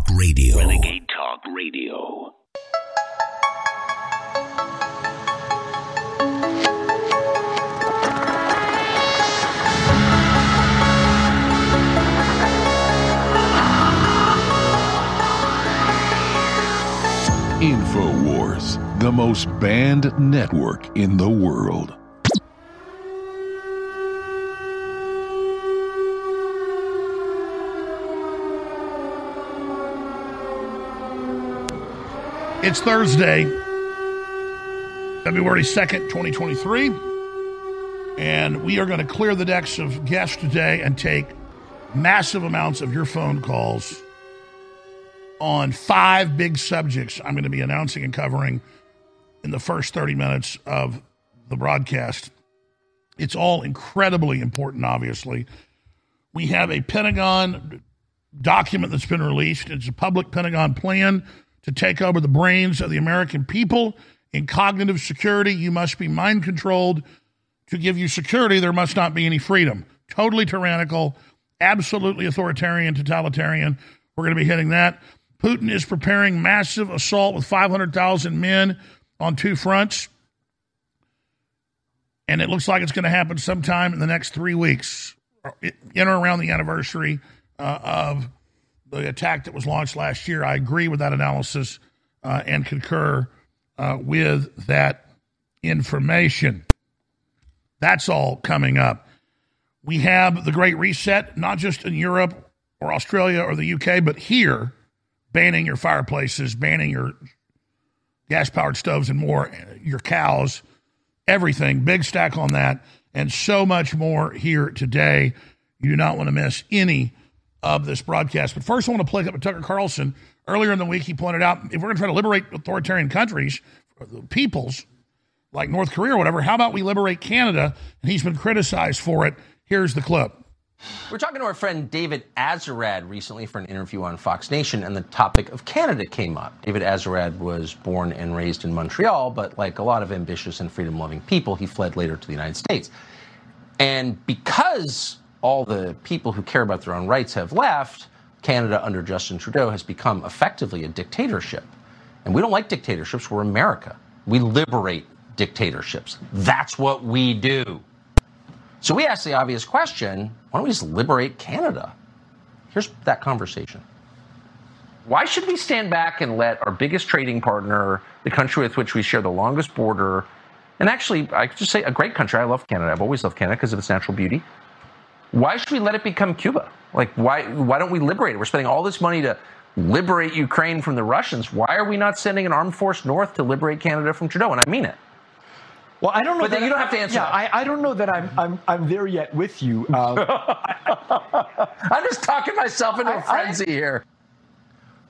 Talk Radio. Renegade Talk Radio. InfoWars, the most banned network in the world. It's Thursday, February 2nd, 2023. And we are going to clear the decks of guests today and take massive amounts of your phone calls on five big subjects I'm going to be announcing and covering in the first 30 minutes of the broadcast. It's all incredibly important, obviously. We have a Pentagon document that's been released. It's a public Pentagon plan to take over the brains of the American people. In cognitive security, you must be mind controlled. To give you security, there must not be any freedom. Totally tyrannical, absolutely authoritarian, totalitarian. We're going to be hitting that. Putin is preparing massive assault with 500,000 men on two fronts. And it looks like it's going to happen sometime in the next three weeks, in or around the anniversary uh, of the attack that was launched last year. I agree with that analysis uh, and concur uh, with that information. That's all coming up. We have the Great Reset, not just in Europe or Australia or the UK, but here, banning your fireplaces, banning your gas powered stoves and more, your cows, everything. Big stack on that, and so much more here today. You do not want to miss any of this broadcast. But first, I want to play up with Tucker Carlson. Earlier in the week, he pointed out if we're going to try to liberate authoritarian countries, peoples like North Korea or whatever, how about we liberate Canada? And he's been criticized for it. Here's the clip. We're talking to our friend David Azerrad recently for an interview on Fox Nation, and the topic of Canada came up. David Azerrad was born and raised in Montreal, but like a lot of ambitious and freedom loving people, he fled later to the United States. And because all the people who care about their own rights have left, Canada under Justin Trudeau has become effectively a dictatorship. And we don't like dictatorships, we're America. We liberate dictatorships. That's what we do. So we ask the obvious question why don't we just liberate Canada? Here's that conversation. Why should we stand back and let our biggest trading partner, the country with which we share the longest border, and actually, I could just say a great country. I love Canada. I've always loved Canada because of its natural beauty. Why should we let it become Cuba? Like, why, why don't we liberate it? We're spending all this money to liberate Ukraine from the Russians. Why are we not sending an armed force north to liberate Canada from Trudeau? And I mean it. Well, I don't know. But that you don't have to answer Yeah, that. I, I don't know that I'm I'm I'm there yet with you. Um, I'm just talking myself into a I- I- frenzy here.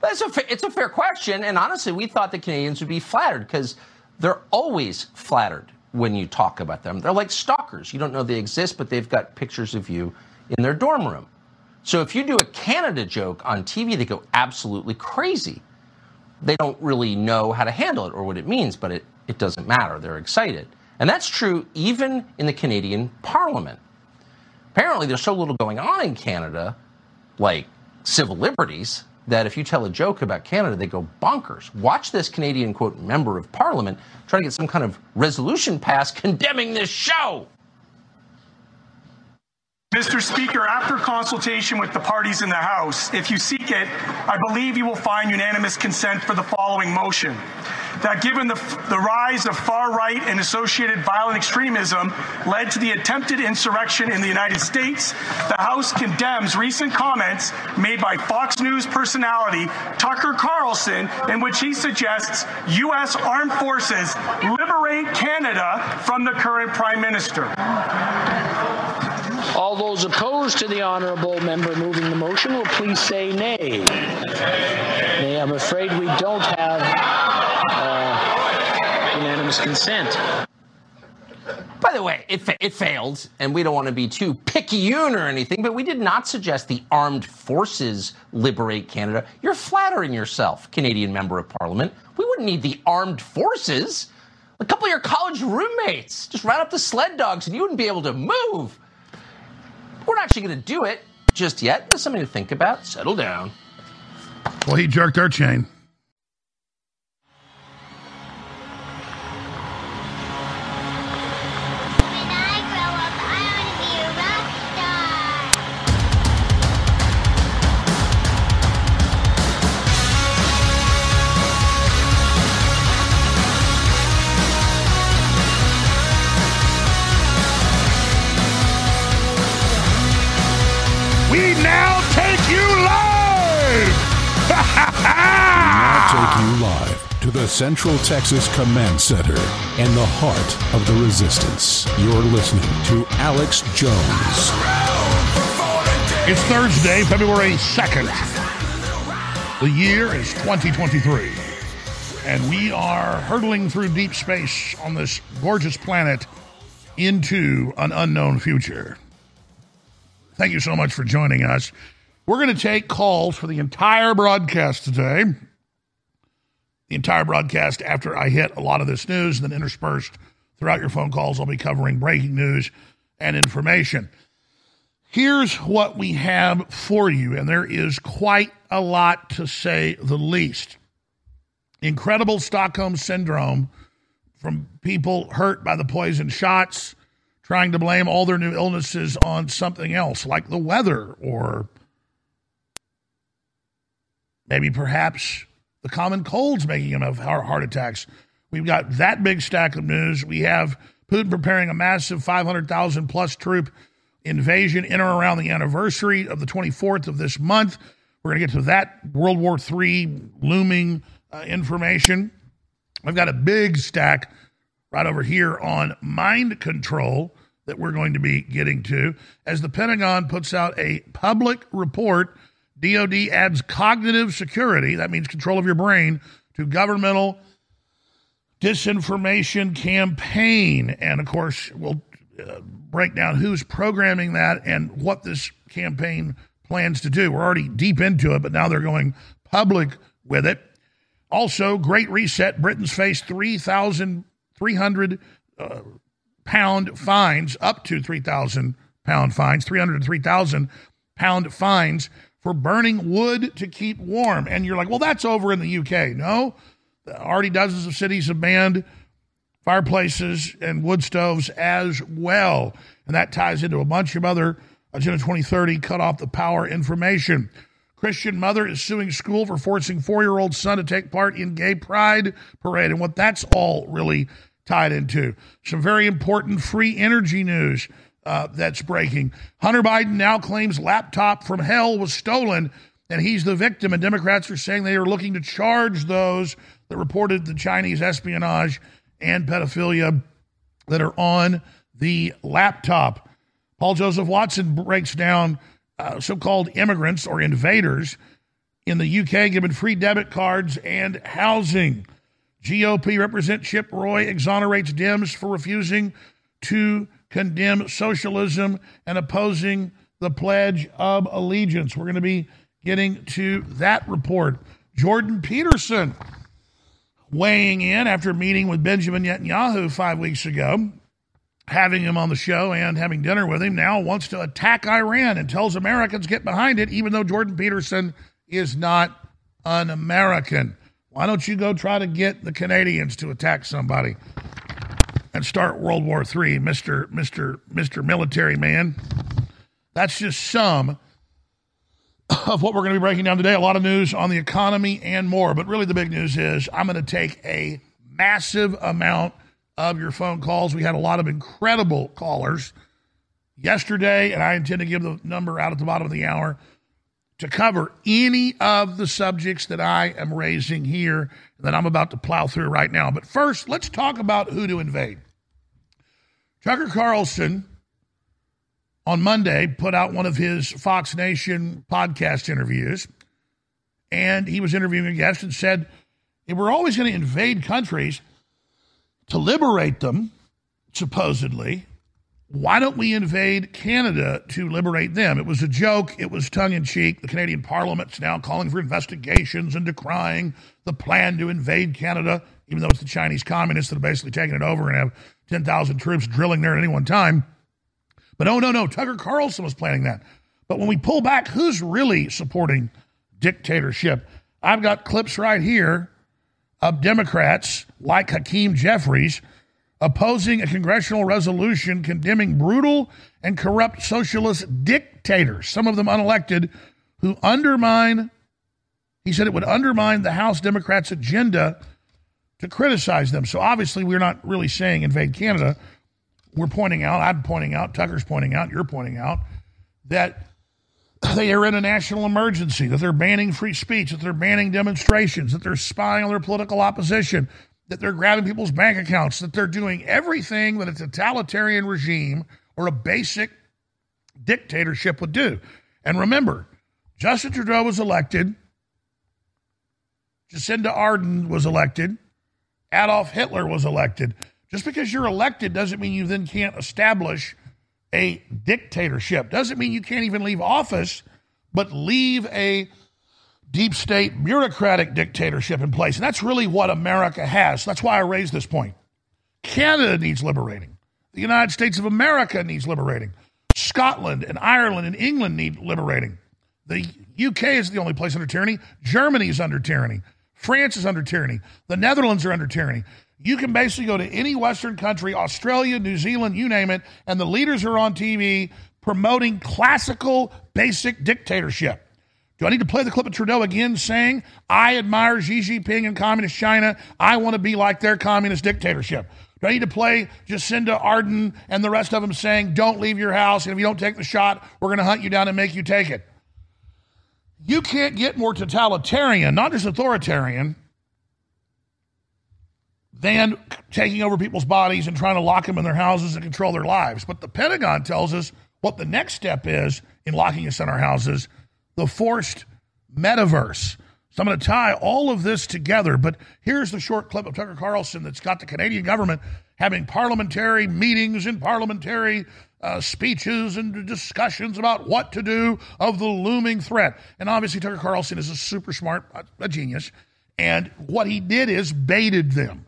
That's a fa- it's a fair question, and honestly, we thought the Canadians would be flattered because they're always flattered when you talk about them. They're like stalkers. You don't know they exist, but they've got pictures of you in their dorm room. So if you do a Canada joke on TV, they go absolutely crazy. They don't really know how to handle it or what it means, but it, it doesn't matter. They're excited. And that's true even in the Canadian Parliament. Apparently, there's so little going on in Canada, like civil liberties, that if you tell a joke about Canada, they go bonkers. Watch this Canadian, quote, member of parliament trying to get some kind of resolution passed condemning this show. Mr. Speaker, after consultation with the parties in the House, if you seek it, I believe you will find unanimous consent for the following motion. That given the, the rise of far right and associated violent extremism led to the attempted insurrection in the United States, the House condemns recent comments made by Fox News personality Tucker Carlson, in which he suggests U.S. armed forces liberate Canada from the current Prime Minister. All those opposed to the honourable member moving the motion will please say nay. Nay, I'm afraid we don't have consent. By the way, it, fa- it failed, and we don't want to be too picayune or anything, but we did not suggest the armed forces liberate Canada. You're flattering yourself, Canadian Member of Parliament. We wouldn't need the armed forces. A couple of your college roommates just round up the sled dogs and you wouldn't be able to move. We're not actually going to do it just yet. That's something to think about. Settle down. Well, he jerked our chain. The Central Texas Command Center in the heart of the resistance. You're listening to Alex Jones. It's Thursday, February 2nd. The year is 2023. And we are hurtling through deep space on this gorgeous planet into an unknown future. Thank you so much for joining us. We're going to take calls for the entire broadcast today. The entire broadcast after I hit a lot of this news, and then interspersed throughout your phone calls, I'll be covering breaking news and information. Here's what we have for you, and there is quite a lot to say the least. Incredible Stockholm syndrome from people hurt by the poison shots, trying to blame all their new illnesses on something else, like the weather or maybe perhaps the common colds making them have heart attacks. We've got that big stack of news. We have Putin preparing a massive 500,000 plus troop invasion in or around the anniversary of the 24th of this month. We're going to get to that World War III looming uh, information. I've got a big stack right over here on mind control that we're going to be getting to as the Pentagon puts out a public report. DoD adds cognitive security, that means control of your brain, to governmental disinformation campaign. And of course, we'll uh, break down who's programming that and what this campaign plans to do. We're already deep into it, but now they're going public with it. Also, Great Reset Britain's faced 3,300 uh, pound fines, up to 3,000 pound fines, 300 to 3,000 pound fines for burning wood to keep warm. And you're like, well, that's over in the UK. No, already dozens of cities have banned fireplaces and wood stoves as well. And that ties into a bunch of other Agenda 2030 cut off the power information. Christian mother is suing school for forcing four year old son to take part in gay pride parade and what that's all really tied into. Some very important free energy news uh, that's breaking. Hunter Biden now claims laptop from hell was stolen and he's the victim. And Democrats are saying they are looking to charge those that reported the Chinese espionage and pedophilia that are on the laptop. Paul Joseph Watson breaks down uh, so called immigrants or invaders in the UK given free debit cards and housing. GOP Representative Chip Roy exonerates Dems for refusing to condemn socialism and opposing the Pledge of Allegiance. We're going to be getting to that report. Jordan Peterson weighing in after meeting with Benjamin Netanyahu five weeks ago, having him on the show and having dinner with him, now wants to attack Iran and tells Americans get behind it, even though Jordan Peterson is not an American. Why don't you go try to get the Canadians to attack somebody and start World War III, Mr. Mr. Mr. Military Man? That's just some of what we're going to be breaking down today. A lot of news on the economy and more. But really, the big news is I'm going to take a massive amount of your phone calls. We had a lot of incredible callers yesterday, and I intend to give the number out at the bottom of the hour to cover any of the subjects that I am raising here that I'm about to plow through right now. But first, let's talk about who to invade. Tucker Carlson on Monday put out one of his Fox Nation podcast interviews, and he was interviewing a guest and said, we're always going to invade countries to liberate them, supposedly, why don't we invade Canada to liberate them? It was a joke. It was tongue in cheek. The Canadian Parliament's now calling for investigations and decrying the plan to invade Canada, even though it's the Chinese communists that have basically taken it over and have 10,000 troops drilling there at any one time. But oh, no, no, Tucker Carlson was planning that. But when we pull back, who's really supporting dictatorship? I've got clips right here of Democrats like Hakeem Jeffries opposing a congressional resolution condemning brutal and corrupt socialist dictators, some of them unelected, who undermine, he said it would undermine the House Democrats' agenda to criticize them. So obviously, we're not really saying invade Canada. We're pointing out, I'm pointing out, Tucker's pointing out, you're pointing out that they are in a national emergency, that they're banning free speech, that they're banning demonstrations, that they're spying on their political opposition, that they're grabbing people's bank accounts, that they're doing everything that a totalitarian regime or a basic dictatorship would do. And remember, Justin Trudeau was elected, Jacinda Ardern was elected, Adolf Hitler was elected. Just because you're elected doesn't mean you then can't establish a dictatorship. Doesn't mean you can't even leave office, but leave a deep state bureaucratic dictatorship in place. And that's really what America has. That's why I raised this point. Canada needs liberating. The United States of America needs liberating. Scotland and Ireland and England need liberating. The UK is the only place under tyranny. Germany is under tyranny. France is under tyranny. The Netherlands are under tyranny. You can basically go to any Western country, Australia, New Zealand, you name it, and the leaders are on TV promoting classical basic dictatorship. Do I need to play the clip of Trudeau again saying, I admire Xi Jinping and Communist China. I want to be like their communist dictatorship? Do I need to play Jacinda Ardern and the rest of them saying, don't leave your house, and if you don't take the shot, we're going to hunt you down and make you take it? You can't get more totalitarian, not just authoritarian, than taking over people's bodies and trying to lock them in their houses and control their lives. But the Pentagon tells us what the next step is in locking us in our houses the forced metaverse. So I'm going to tie all of this together. But here's the short clip of Tucker Carlson that's got the Canadian government having parliamentary meetings and parliamentary uh, speeches and discussions about what to do of the looming threat. And obviously, Tucker Carlson is a super smart, a genius. And what he did is baited them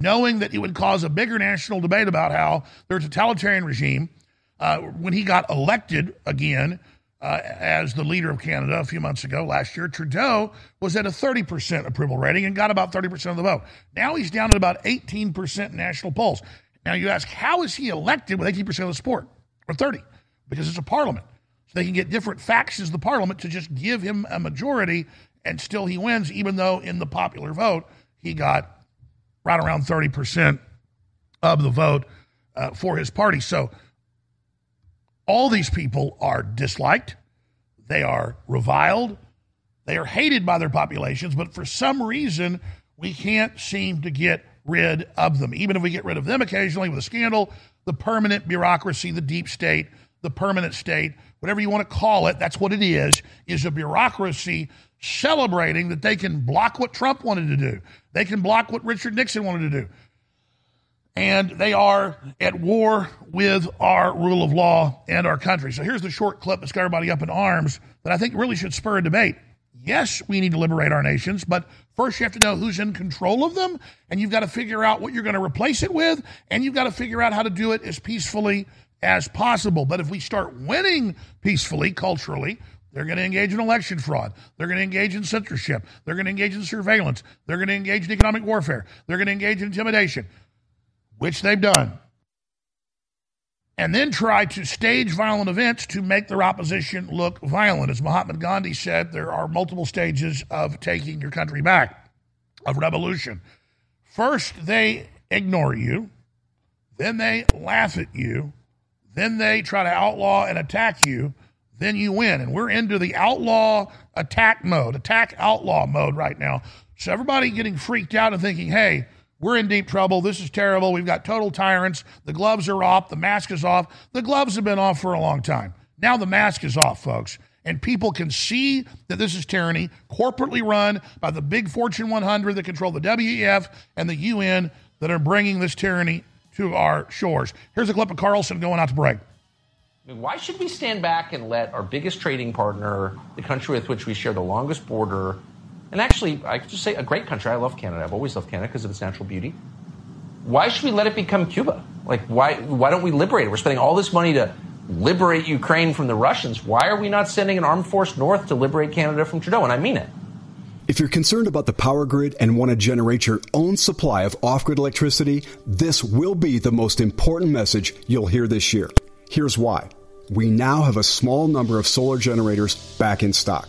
knowing that it would cause a bigger national debate about how their totalitarian regime, uh, when he got elected again uh, as the leader of Canada a few months ago, last year, Trudeau was at a 30% approval rating and got about 30% of the vote. Now he's down at about 18% in national polls. Now you ask, how is he elected with 18% of the support, or 30? Because it's a parliament. So they can get different factions of the parliament to just give him a majority, and still he wins, even though in the popular vote he got right around 30% of the vote uh, for his party. So all these people are disliked, they are reviled, they are hated by their populations, but for some reason, we can't seem to get rid of them. Even if we get rid of them occasionally with a scandal, the permanent bureaucracy, the deep state, the permanent state, whatever you want to call it, that's what it is, is a bureaucracy celebrating that they can block what Trump wanted to do. They can block what Richard Nixon wanted to do. And they are at war with our rule of law and our country. So here's the short clip that's got everybody up in arms that I think really should spur a debate. Yes, we need to liberate our nations, but first you have to know who's in control of them, and you've got to figure out what you're going to replace it with, and you've got to figure out how to do it as peacefully as possible. But if we start winning peacefully, culturally, they're going to engage in election fraud. They're going to engage in censorship. They're going to engage in surveillance. They're going to engage in economic warfare. They're going to engage in intimidation, which they've done. And then try to stage violent events to make their opposition look violent. As Mahatma Gandhi said, there are multiple stages of taking your country back, of revolution. First, they ignore you. Then they laugh at you. Then they try to outlaw and attack you then you win. And we're into the outlaw attack mode, attack outlaw mode right now. So everybody getting freaked out and thinking, hey, we're in deep trouble. This is terrible. We've got total tyrants. The gloves are off. The mask is off. The gloves have been off for a long time. Now the mask is off, folks. And people can see that this is tyranny, corporately run by the big Fortune 100 that control the WEF and the UN that are bringing this tyranny to our shores. Here's a clip of Carlson going out to break. Why should we stand back and let our biggest trading partner, the country with which we share the longest border, and actually, I could just say a great country. I love Canada. I've always loved Canada because of its natural beauty. Why should we let it become Cuba? Like, why, why don't we liberate it? We're spending all this money to liberate Ukraine from the Russians. Why are we not sending an armed force north to liberate Canada from Trudeau? And I mean it. If you're concerned about the power grid and want to generate your own supply of off grid electricity, this will be the most important message you'll hear this year. Here's why. We now have a small number of solar generators back in stock.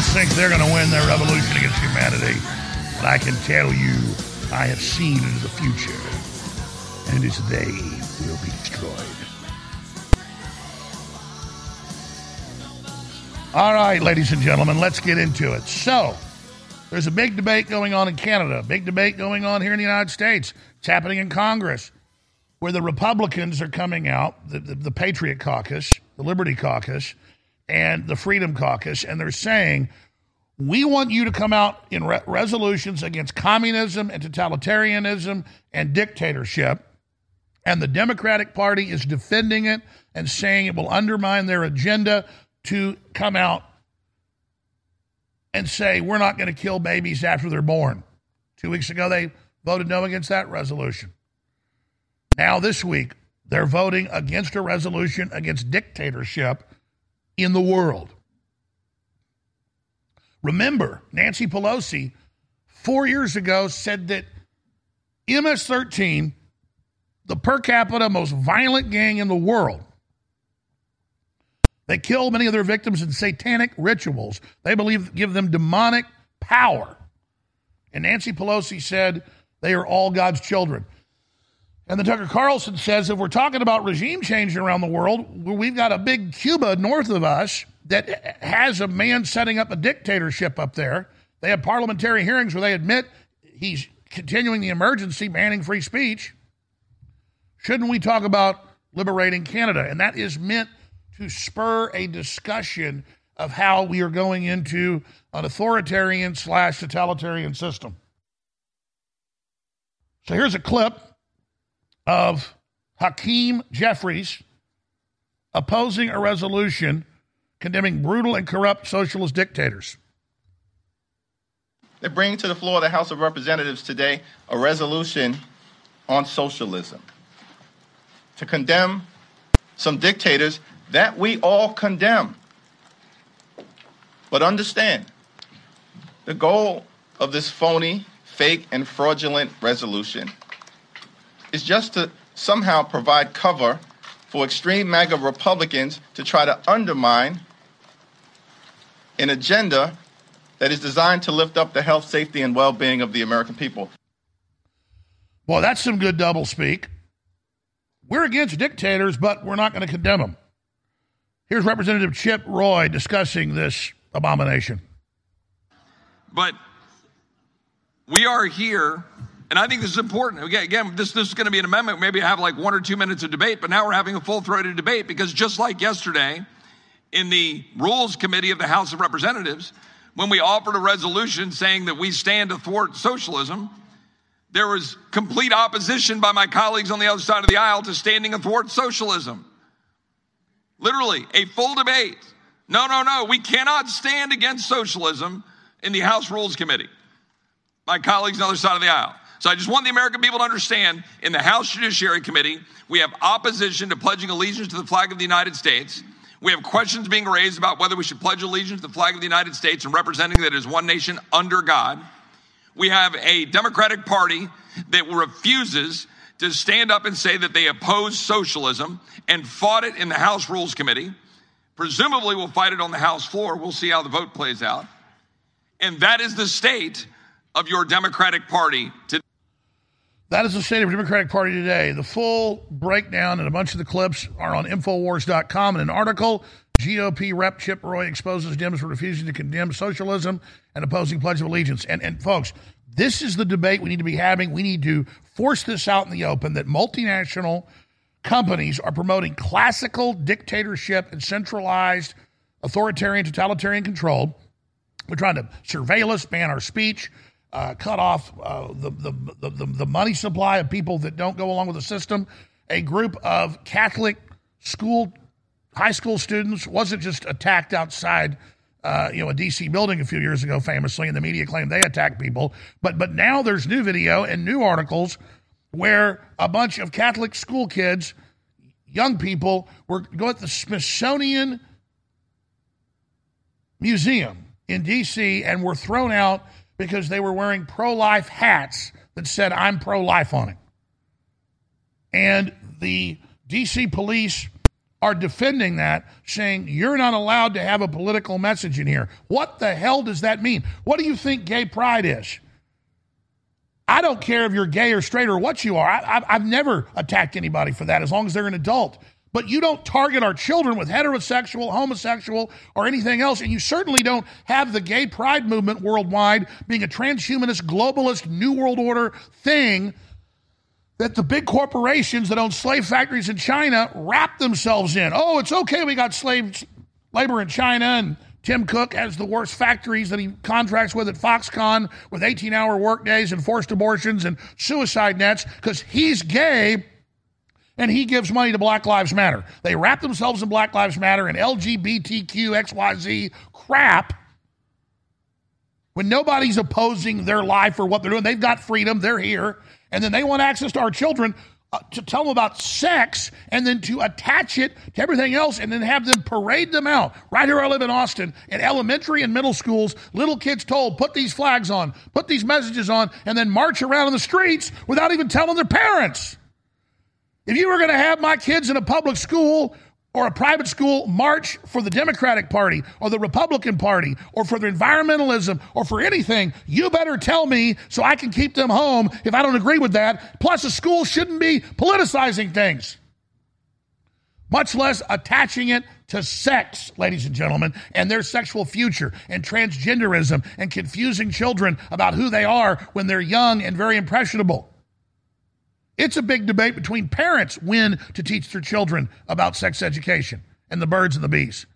Think they're going to win their revolution against humanity, but I can tell you, I have seen into the future, and it's they will be destroyed. All right, ladies and gentlemen, let's get into it. So, there's a big debate going on in Canada, big debate going on here in the United States. It's happening in Congress, where the Republicans are coming out, the, the, the Patriot Caucus, the Liberty Caucus, and the Freedom Caucus, and they're saying, we want you to come out in re- resolutions against communism and totalitarianism and dictatorship. And the Democratic Party is defending it and saying it will undermine their agenda to come out and say we're not going to kill babies after they're born. Two weeks ago, they voted no against that resolution. Now, this week, they're voting against a resolution against dictatorship in the world. Remember, Nancy Pelosi, four years ago, said that MS 13, the per capita most violent gang in the world, they kill many of their victims in satanic rituals. They believe give them demonic power. And Nancy Pelosi said they are all God's children. And the Tucker Carlson says if we're talking about regime change around the world, we've got a big Cuba north of us that has a man setting up a dictatorship up there. They have parliamentary hearings where they admit he's continuing the emergency, banning free speech. Shouldn't we talk about liberating Canada? And that is meant to spur a discussion of how we are going into an authoritarian slash totalitarian system. So here's a clip of Hakeem Jeffries opposing a resolution condemning brutal and corrupt socialist dictators. They're bringing to the floor of the House of Representatives today a resolution on socialism to condemn some dictators that we all condemn. But understand, the goal of this phony, fake, and fraudulent resolution is just to somehow provide cover for extreme MAGA Republicans to try to undermine an agenda that is designed to lift up the health, safety, and well being of the American people. Well, that's some good double speak. We're against dictators, but we're not going to condemn them. Here's Representative Chip Roy discussing this abomination. But we are here, and I think this is important. Again, this, this is going to be an amendment. Maybe have like one or two minutes of debate, but now we're having a full throated debate because just like yesterday in the Rules Committee of the House of Representatives, when we offered a resolution saying that we stand to thwart socialism, there was complete opposition by my colleagues on the other side of the aisle to standing athwart socialism. Literally, a full debate. No, no, no, we cannot stand against socialism in the House Rules Committee. My colleagues on the other side of the aisle. So I just want the American people to understand in the House Judiciary Committee, we have opposition to pledging allegiance to the flag of the United States. We have questions being raised about whether we should pledge allegiance to the flag of the United States and representing that it is one nation under God. We have a Democratic Party that refuses to stand up and say that they oppose socialism and fought it in the House Rules Committee. Presumably, we'll fight it on the House floor. We'll see how the vote plays out. And that is the state of your Democratic Party today. That is the state of the Democratic Party today. The full breakdown and a bunch of the clips are on Infowars.com in an article. GOP Rep Chip Roy exposes Dems for refusing to condemn socialism and opposing Pledge of Allegiance. And, and folks, this is the debate we need to be having. We need to force this out in the open that multinational companies are promoting classical dictatorship and centralized authoritarian, totalitarian control. We're trying to surveil us, ban our speech, uh, cut off uh, the, the, the, the money supply of people that don't go along with the system. A group of Catholic school, high school students wasn't just attacked outside uh, you know, a DC building a few years ago, famously, and the media claimed they attacked people. But but now there's new video and new articles where a bunch of Catholic school kids, young people, were going to the Smithsonian Museum in DC and were thrown out because they were wearing pro-life hats that said "I'm pro-life" on it. And the DC police are defending that, saying you're not allowed to have a political message in here. What the hell does that mean? What do you think gay pride is? I don't care if you're gay or straight or what you are. I, have never attacked anybody for that as long as they're an adult. But you don't target our children with heterosexual, homosexual, or anything else. And you certainly don't have the gay pride movement worldwide being a transhumanist, globalist, New World Order thing that the big corporations that own slave factories in China wrap themselves in. Oh, it's okay, we got slave labor in China, and Tim Cook has the worst factories that he contracts with at Foxconn with 18 hour workdays and forced abortions and suicide nets because he's gay and he gives money to Black Lives Matter. They wrap themselves in Black Lives Matter and LGBTQ, XYZ crap when nobody's opposing their life or what they're doing. They've got freedom, they're here and then they want access to our children uh, to tell them about sex and then to attach it to everything else and then have them parade them out. Right here I live in Austin, in elementary and middle schools, little kids told, put these flags on, put these messages on, and then march around in the streets without even telling their parents. If you were going to have my kids in a public school or a private school march for the Democratic Party or the Republican Party or for the environmentalism or for anything, you better tell me so I can keep them home if I don't agree with that. Plus, a school shouldn't be politicizing things, much less attaching it to sex, ladies and gentlemen, and their sexual future and transgenderism and confusing children about who they are when they're young and very impressionable. It's a big debate between parents when to teach their children about sex education and the birds and the bees.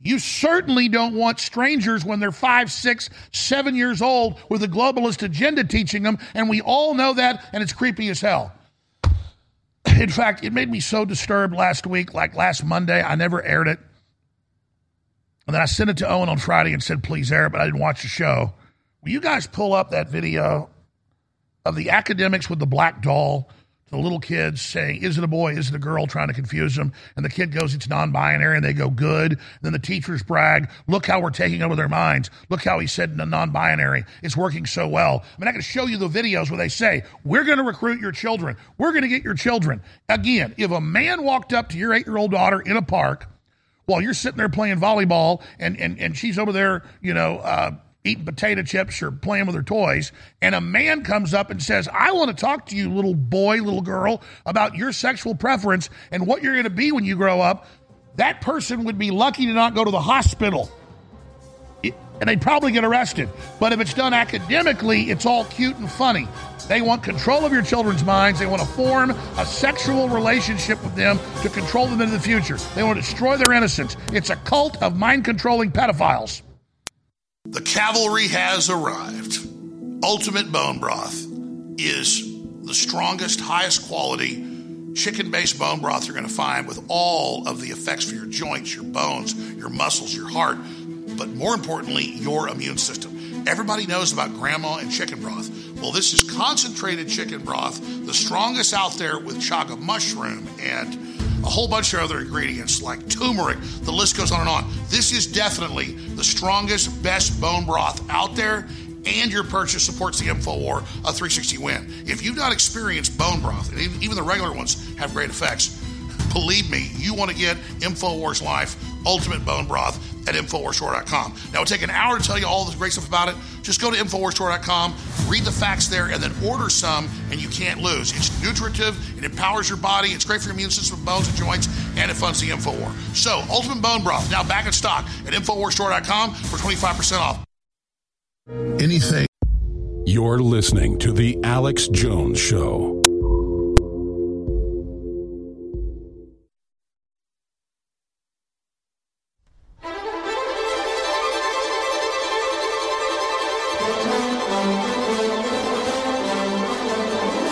You certainly don't want strangers when they're five, six, seven years old with a globalist agenda teaching them, and we all know that, and it's creepy as hell. In fact, it made me so disturbed last week, like last Monday, I never aired it. And then I sent it to Owen on Friday and said, please air it, but I didn't watch the show. Will you guys pull up that video of the academics with the black doll? The little kids saying, Is it a boy? Is it a girl? trying to confuse them. And the kid goes, It's non binary. And they go, Good. then the teachers brag, Look how we're taking over their minds. Look how he said in a non binary. It's working so well. I mean, I can show you the videos where they say, We're going to recruit your children. We're going to get your children. Again, if a man walked up to your eight year old daughter in a park while you're sitting there playing volleyball and, and, and she's over there, you know, uh, eating potato chips or playing with her toys, and a man comes up and says, I want to talk to you, little boy, little girl, about your sexual preference and what you're going to be when you grow up, that person would be lucky to not go to the hospital. It, and they'd probably get arrested. But if it's done academically, it's all cute and funny. They want control of your children's minds. They want to form a sexual relationship with them to control them into the future. They want to destroy their innocence. It's a cult of mind controlling pedophiles. The cavalry has arrived. Ultimate Bone Broth is the strongest, highest quality chicken based bone broth you're going to find with all of the effects for your joints, your bones, your muscles, your heart, but more importantly, your immune system. Everybody knows about grandma and chicken broth. Well, this is concentrated chicken broth, the strongest out there with chaga mushroom and a whole bunch of other ingredients like turmeric. The list goes on and on. This is definitely the strongest, best bone broth out there, and your purchase supports the InfoWar a 360 win. If you've not experienced bone broth, and even the regular ones have great effects, believe me, you want to get InfoWars Life Ultimate Bone Broth at InfoWarsStore.com. Now, it'll take an hour to tell you all the great stuff about it. Just go to InfoWarsStore.com, read the facts there, and then order some, and you can't lose. It's nutritive, it empowers your body, it's great for your immune system, bones, and joints, and it funds the InfoWar. So, Ultimate Bone Broth, now back in stock at InfoWarsStore.com for 25% off. Anything. You're listening to The Alex Jones Show.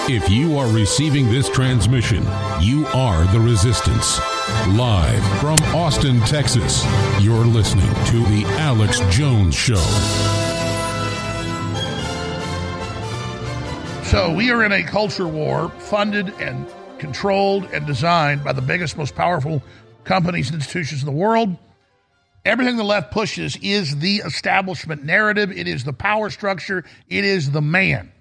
If you are receiving this transmission, you are the resistance. Live from Austin, Texas, you're listening to The Alex Jones Show. So, we are in a culture war funded and controlled and designed by the biggest, most powerful companies and institutions in the world. Everything the left pushes is the establishment narrative, it is the power structure, it is the man.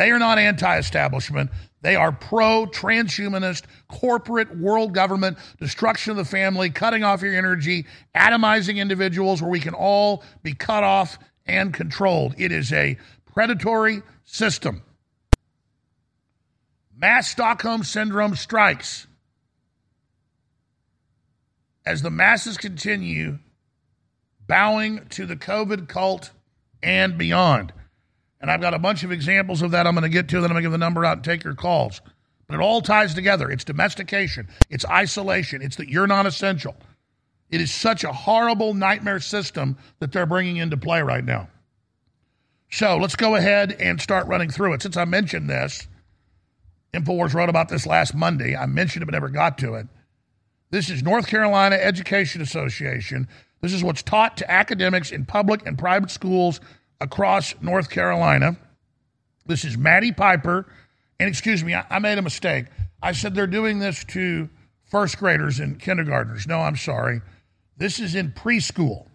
They are not anti establishment. They are pro transhumanist, corporate, world government, destruction of the family, cutting off your energy, atomizing individuals where we can all be cut off and controlled. It is a predatory system. Mass Stockholm Syndrome strikes as the masses continue bowing to the COVID cult and beyond. And I've got a bunch of examples of that I'm going to get to. Then I'm going to give the number out and take your calls. But it all ties together. It's domestication, it's isolation, it's that you're not essential. It is such a horrible nightmare system that they're bringing into play right now. So let's go ahead and start running through it. Since I mentioned this, InfoWars wrote about this last Monday. I mentioned it but never got to it. This is North Carolina Education Association. This is what's taught to academics in public and private schools across North Carolina. This is Maddie Piper. And excuse me, I, I made a mistake. I said they're doing this to first graders and kindergartners. No, I'm sorry. This is in preschool.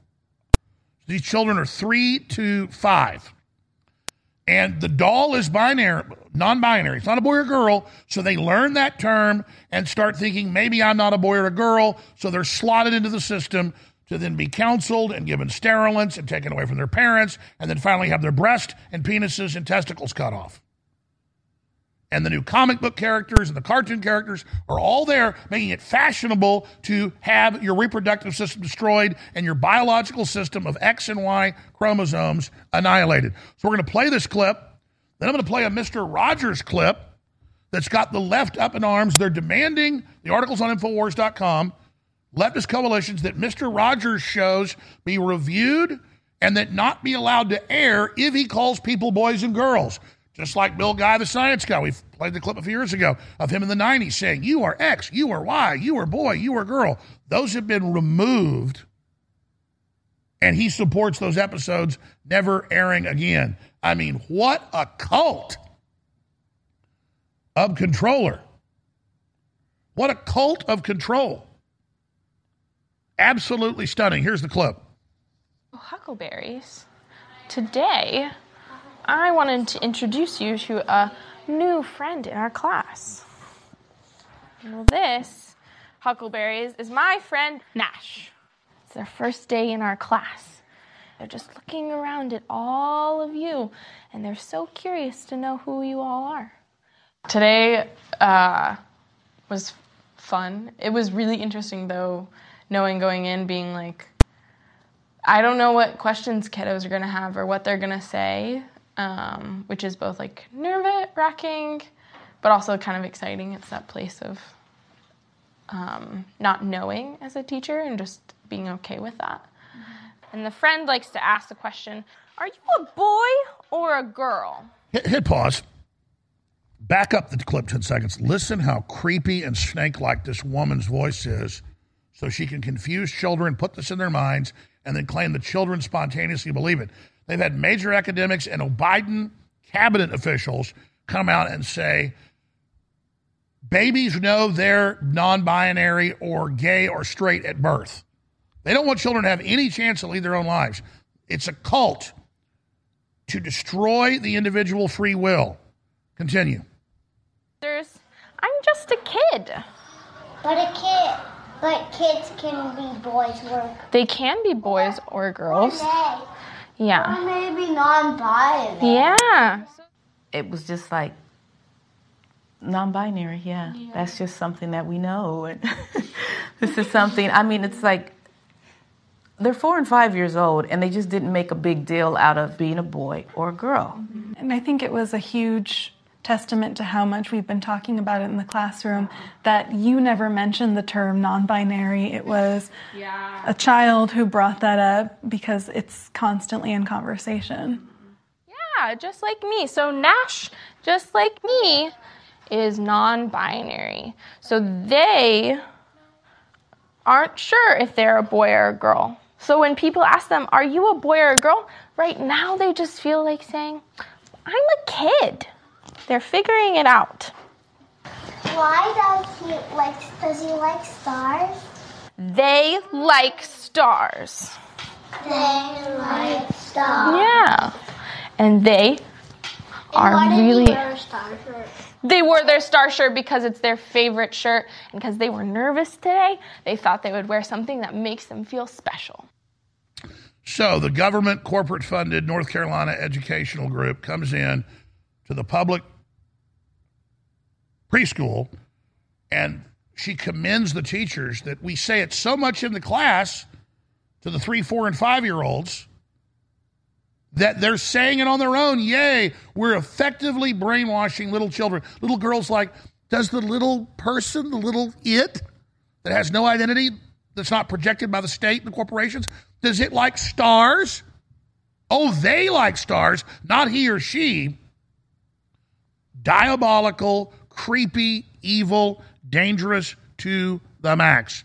These children are three to five. And the doll is binary, non binary. It's not a boy or girl. So they learn that term and start thinking, maybe I'm not a boy or a girl. So they're slotted into the system to then be counseled and given sterilants and taken away from their parents, and then finally have their breast and penises and testicles cut off. And the new comic book characters and the cartoon characters are all there, making it fashionable to have your reproductive system destroyed and your biological system of X and Y chromosomes annihilated. So we're going to play this clip. Then I'm going to play a Mr. Rogers clip that's got the left up in arms. They're demanding the articles on Infowars.com leftist coalitions that Mr. Rogers shows be reviewed and that not be allowed to air if he calls people boys and girls. Just like Bill Guy, the science guy. We played the clip a few years ago of him in the 90s saying, You are X, you are Y, you are boy, you are girl. Those have been removed and he supports those episodes never airing again. I mean, what a cult of controller. What a cult of control. Absolutely stunning. Here's the clip. Huckleberries. Today, I wanted to introduce you to a new friend in our class. Well, this, Huckleberries, is my friend Nash. It's their first day in our class. They're just looking around at all of you, and they're so curious to know who you all are. Today uh, was fun. It was really interesting, though, knowing going in, being like, I don't know what questions kiddos are going to have or what they're going to say, um, which is both like nerve wracking, but also kind of exciting. It's that place of um, not knowing as a teacher and just being okay with that. And the friend likes to ask the question Are you a boy or a girl? Hit, hit pause. Back up the clip 10 seconds. Listen how creepy and snake like this woman's voice is so she can confuse children, put this in their minds, and then claim the children spontaneously believe it. They've had major academics and Biden cabinet officials come out and say babies know they're non binary or gay or straight at birth. They don't want children to have any chance to lead their own lives. It's a cult to destroy the individual free will. Continue. I'm just a kid. But a kid, but kids can be boys or They can be boys or girls. Yeah. Or maybe non-binary. Yeah. It was just like non-binary. Yeah, that's just something that we know. And this is something. I mean, it's like they're four and five years old, and they just didn't make a big deal out of being a boy or a girl. Mm-hmm. And I think it was a huge testament to how much we've been talking about it in the classroom that you never mentioned the term non binary. It was a child who brought that up because it's constantly in conversation. Yeah, just like me. So Nash, just like me, is non binary. So they aren't sure if they're a boy or a girl. So when people ask them, Are you a boy or a girl? Right now they just feel like saying, I'm a kid. They're figuring it out. Why does he like? Does he like stars? They like stars. They like stars. Yeah. And they are Why did really. he wear a star shirt? They wore their star shirt because it's their favorite shirt, and because they were nervous today, they thought they would wear something that makes them feel special. So the government corporate funded North Carolina educational group comes in to the public preschool and she commends the teachers that we say it so much in the class to the three, four, and five year olds that they're saying it on their own. Yay, we're effectively brainwashing little children. Little girls like, does the little person, the little it that has no identity, that's not projected by the state and the corporations, does it like stars? Oh, they like stars, not he or she. Diabolical, creepy, evil, dangerous to the max.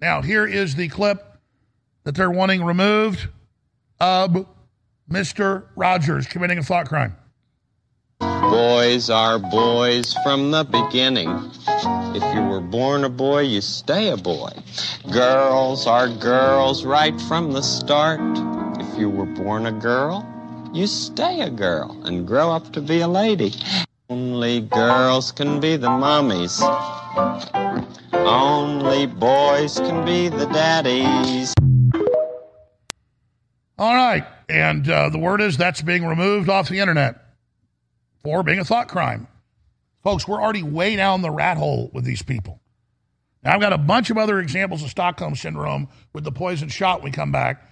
Now, here is the clip that they're wanting removed of Mr. Rogers committing a thought crime. Boys are boys from the beginning. If you were born a boy, you stay a boy. Girls are girls right from the start. If you were born a girl, you stay a girl and grow up to be a lady. Only girls can be the mummies. Only boys can be the daddies. All right. And uh, the word is that's being removed off the internet for being a thought crime. Folks, we're already way down the rat hole with these people. Now, I've got a bunch of other examples of Stockholm Syndrome with the poison shot we come back.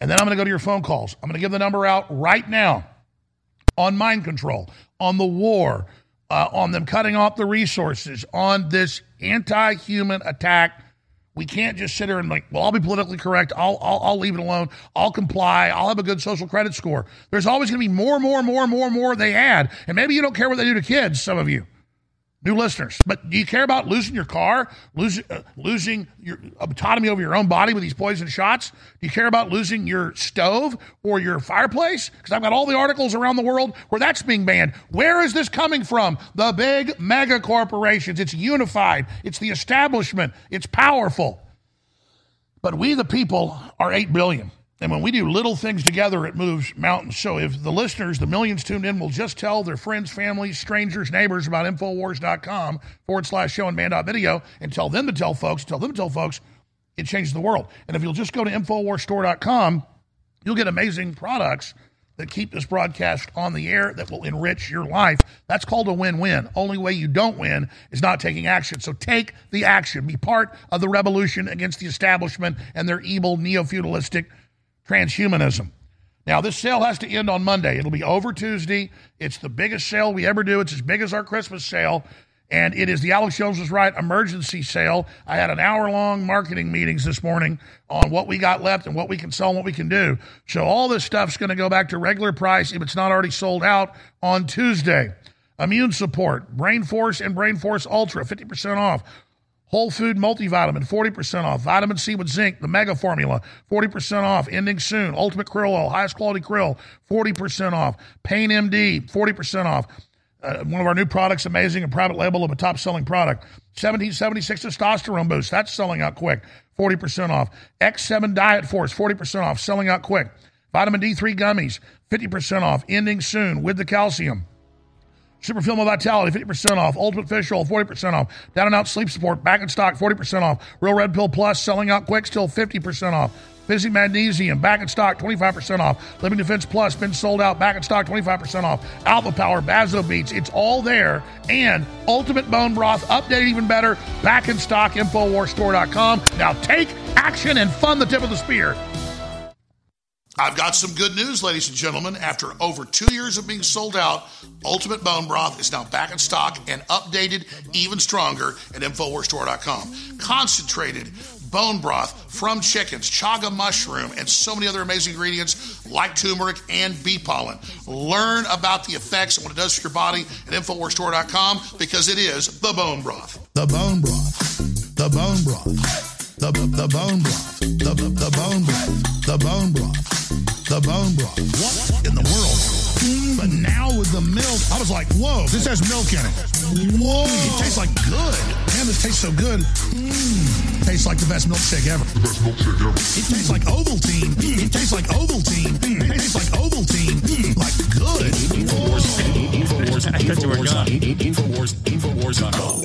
And then I'm going to go to your phone calls. I'm going to give the number out right now on mind control, on the war, uh, on them cutting off the resources, on this anti human attack. We can't just sit here and like, well, I'll be politically correct. I'll, I'll, I'll leave it alone. I'll comply. I'll have a good social credit score. There's always going to be more, more, more, more, more they add. And maybe you don't care what they do to kids, some of you. New listeners. But do you care about losing your car, losing uh, losing your autonomy over your own body with these poison shots? Do you care about losing your stove or your fireplace? Because I've got all the articles around the world where that's being banned. Where is this coming from? The big mega corporations. It's unified. It's the establishment. It's powerful. But we, the people, are eight billion. And when we do little things together, it moves mountains. So if the listeners, the millions tuned in, will just tell their friends, families, strangers, neighbors about Infowars.com forward slash show and man.video and tell them to tell folks, tell them to tell folks, it changes the world. And if you'll just go to InfoWarsStore.com, you'll get amazing products that keep this broadcast on the air that will enrich your life. That's called a win win. Only way you don't win is not taking action. So take the action. Be part of the revolution against the establishment and their evil neo feudalistic transhumanism. Now, this sale has to end on Monday. It'll be over Tuesday. It's the biggest sale we ever do. It's as big as our Christmas sale. And it is the Alex Jones was right emergency sale. I had an hour long marketing meetings this morning on what we got left and what we can sell and what we can do. So all this stuff's going to go back to regular price if it's not already sold out on Tuesday. Immune support, Brain Force and Brain Force Ultra, 50% off. Whole Food Multivitamin, 40% off. Vitamin C with zinc, the mega formula, 40% off. Ending soon. Ultimate Krill Oil, highest quality krill, 40% off. Pain MD, 40% off. Uh, one of our new products, amazing, a private label of a top selling product. 1776 testosterone boost, that's selling out quick, 40% off. X7 Diet Force, 40% off, selling out quick. Vitamin D3 gummies, 50% off, ending soon with the calcium. Super Female Vitality, 50% off. Ultimate Fish Oil, 40% off. Down and Out Sleep Support, back in stock, 40% off. Real Red Pill Plus, selling out quick, still 50% off. Busy Magnesium, back in stock, 25% off. Living Defense Plus, been sold out, back in stock, 25% off. Alpha Power, Bazo Beats, it's all there. And Ultimate Bone Broth, updated even better, back in stock, InfoWarsStore.com. Now take action and fund the tip of the spear. I've got some good news, ladies and gentlemen. After over two years of being sold out, Ultimate Bone Broth is now back in stock and updated even stronger at InfoWarsStore.com. Concentrated bone broth from chickens, chaga mushroom, and so many other amazing ingredients like turmeric and bee pollen. Learn about the effects and what it does for your body at InfoWarsStore.com because it is the bone broth. The bone broth. The bone broth. The, the bone broth. The, the bone broth. The bone broth the bone broth. What in the world? But now with the milk, I was like, whoa, this has milk in it. Whoa, it tastes like good. Man, this tastes so good. Mm. Tastes like the best milkshake ever. The best milkshake ever. It tastes like Ovaltine. It tastes like Ovaltine. It tastes like Ovaltine. Like good. Infowars. Infowars. I thought you were gone. Infowars. Infowars.com.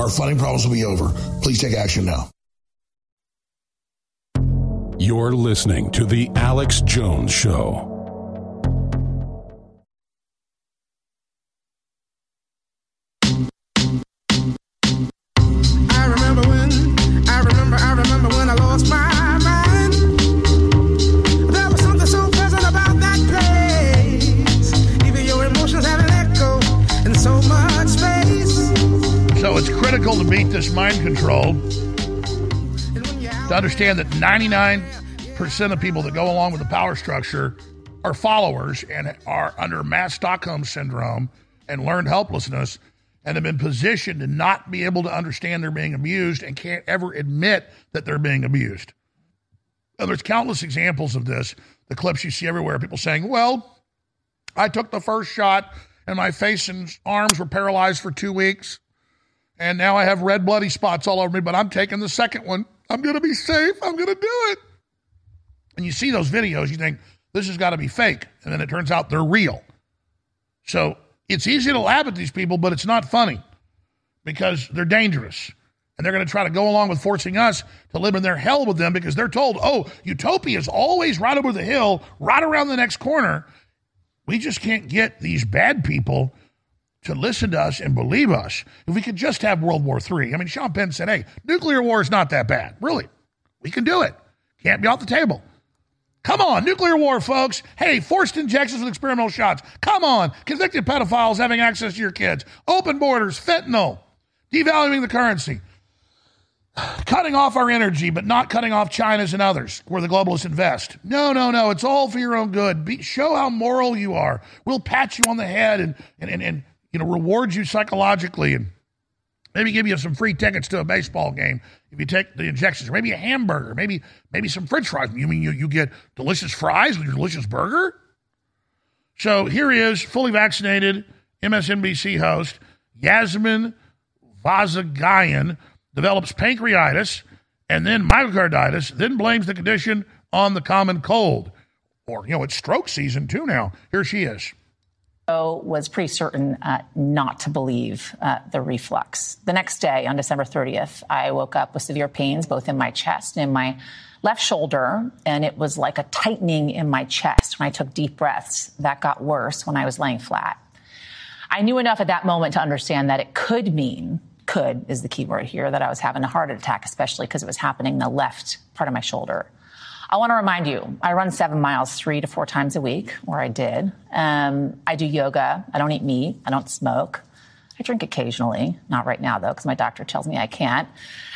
our funding problems will be over. Please take action now. You're listening to The Alex Jones Show. Critical to beat this mind control to understand that 99% of people that go along with the power structure are followers and are under mass Stockholm syndrome and learned helplessness and have been positioned to not be able to understand they're being abused and can't ever admit that they're being abused. And there's countless examples of this. The clips you see everywhere, people saying, well, I took the first shot, and my face and arms were paralyzed for two weeks. And now I have red bloody spots all over me, but I'm taking the second one. I'm going to be safe. I'm going to do it. And you see those videos, you think, this has got to be fake. And then it turns out they're real. So it's easy to laugh at these people, but it's not funny because they're dangerous. And they're going to try to go along with forcing us to live in their hell with them because they're told, oh, utopia is always right over the hill, right around the next corner. We just can't get these bad people to listen to us and believe us. If we could just have World War III. I mean, Sean Penn said, hey, nuclear war is not that bad. Really. We can do it. Can't be off the table. Come on, nuclear war, folks. Hey, forced injections with experimental shots. Come on, convicted pedophiles having access to your kids. Open borders, fentanyl, devaluing the currency, cutting off our energy, but not cutting off China's and others where the globalists invest. No, no, no. It's all for your own good. Be, show how moral you are. We'll pat you on the head and, and, and, and you know reward you psychologically and maybe give you some free tickets to a baseball game if you take the injections, or maybe a hamburger, maybe maybe some French fries. You mean you, you get delicious fries with your delicious burger? So here he is, fully vaccinated MSNBC host Yasmin Vossoughian develops pericarditis and then myocarditis, then blames the condition on the common cold. Or, you know, it's stroke season too now. Here she is was pretty certain uh, not to believe uh, the reflux. The next day, on December 30th, I woke up with severe pains both in my chest and in my left shoulder, and it was like a tightening in my chest when I took deep breaths. That got worse when I was laying flat. I knew enough at that moment to understand that it could mean, could is the key word here, that I was having a heart attack, especially because it was happening in the left part of my shoulder. I want to remind you, I run seven miles three to four times a week, or I did. Um, I do yoga. I don't eat meat. I don't smoke. I drink occasionally, not right now though, because my doctor tells me I can't.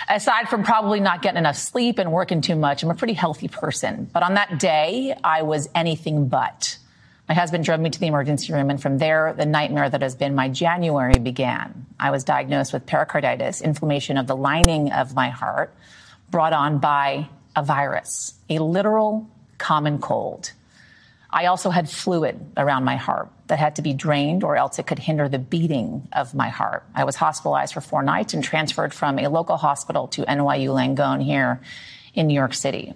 Aside from probably not getting enough sleep and working too much, I'm a pretty healthy person. But on that day, I was anything but. My husband drove me to the emergency room, and from there, the nightmare that has been my January began. I was diagnosed with pericarditis, inflammation of the lining of my heart, brought on by a virus, a literal common cold. I also had fluid around my heart that had to be drained or else it could hinder the beating of my heart. I was hospitalized for four nights and transferred from a local hospital to NYU Langone here in New York City.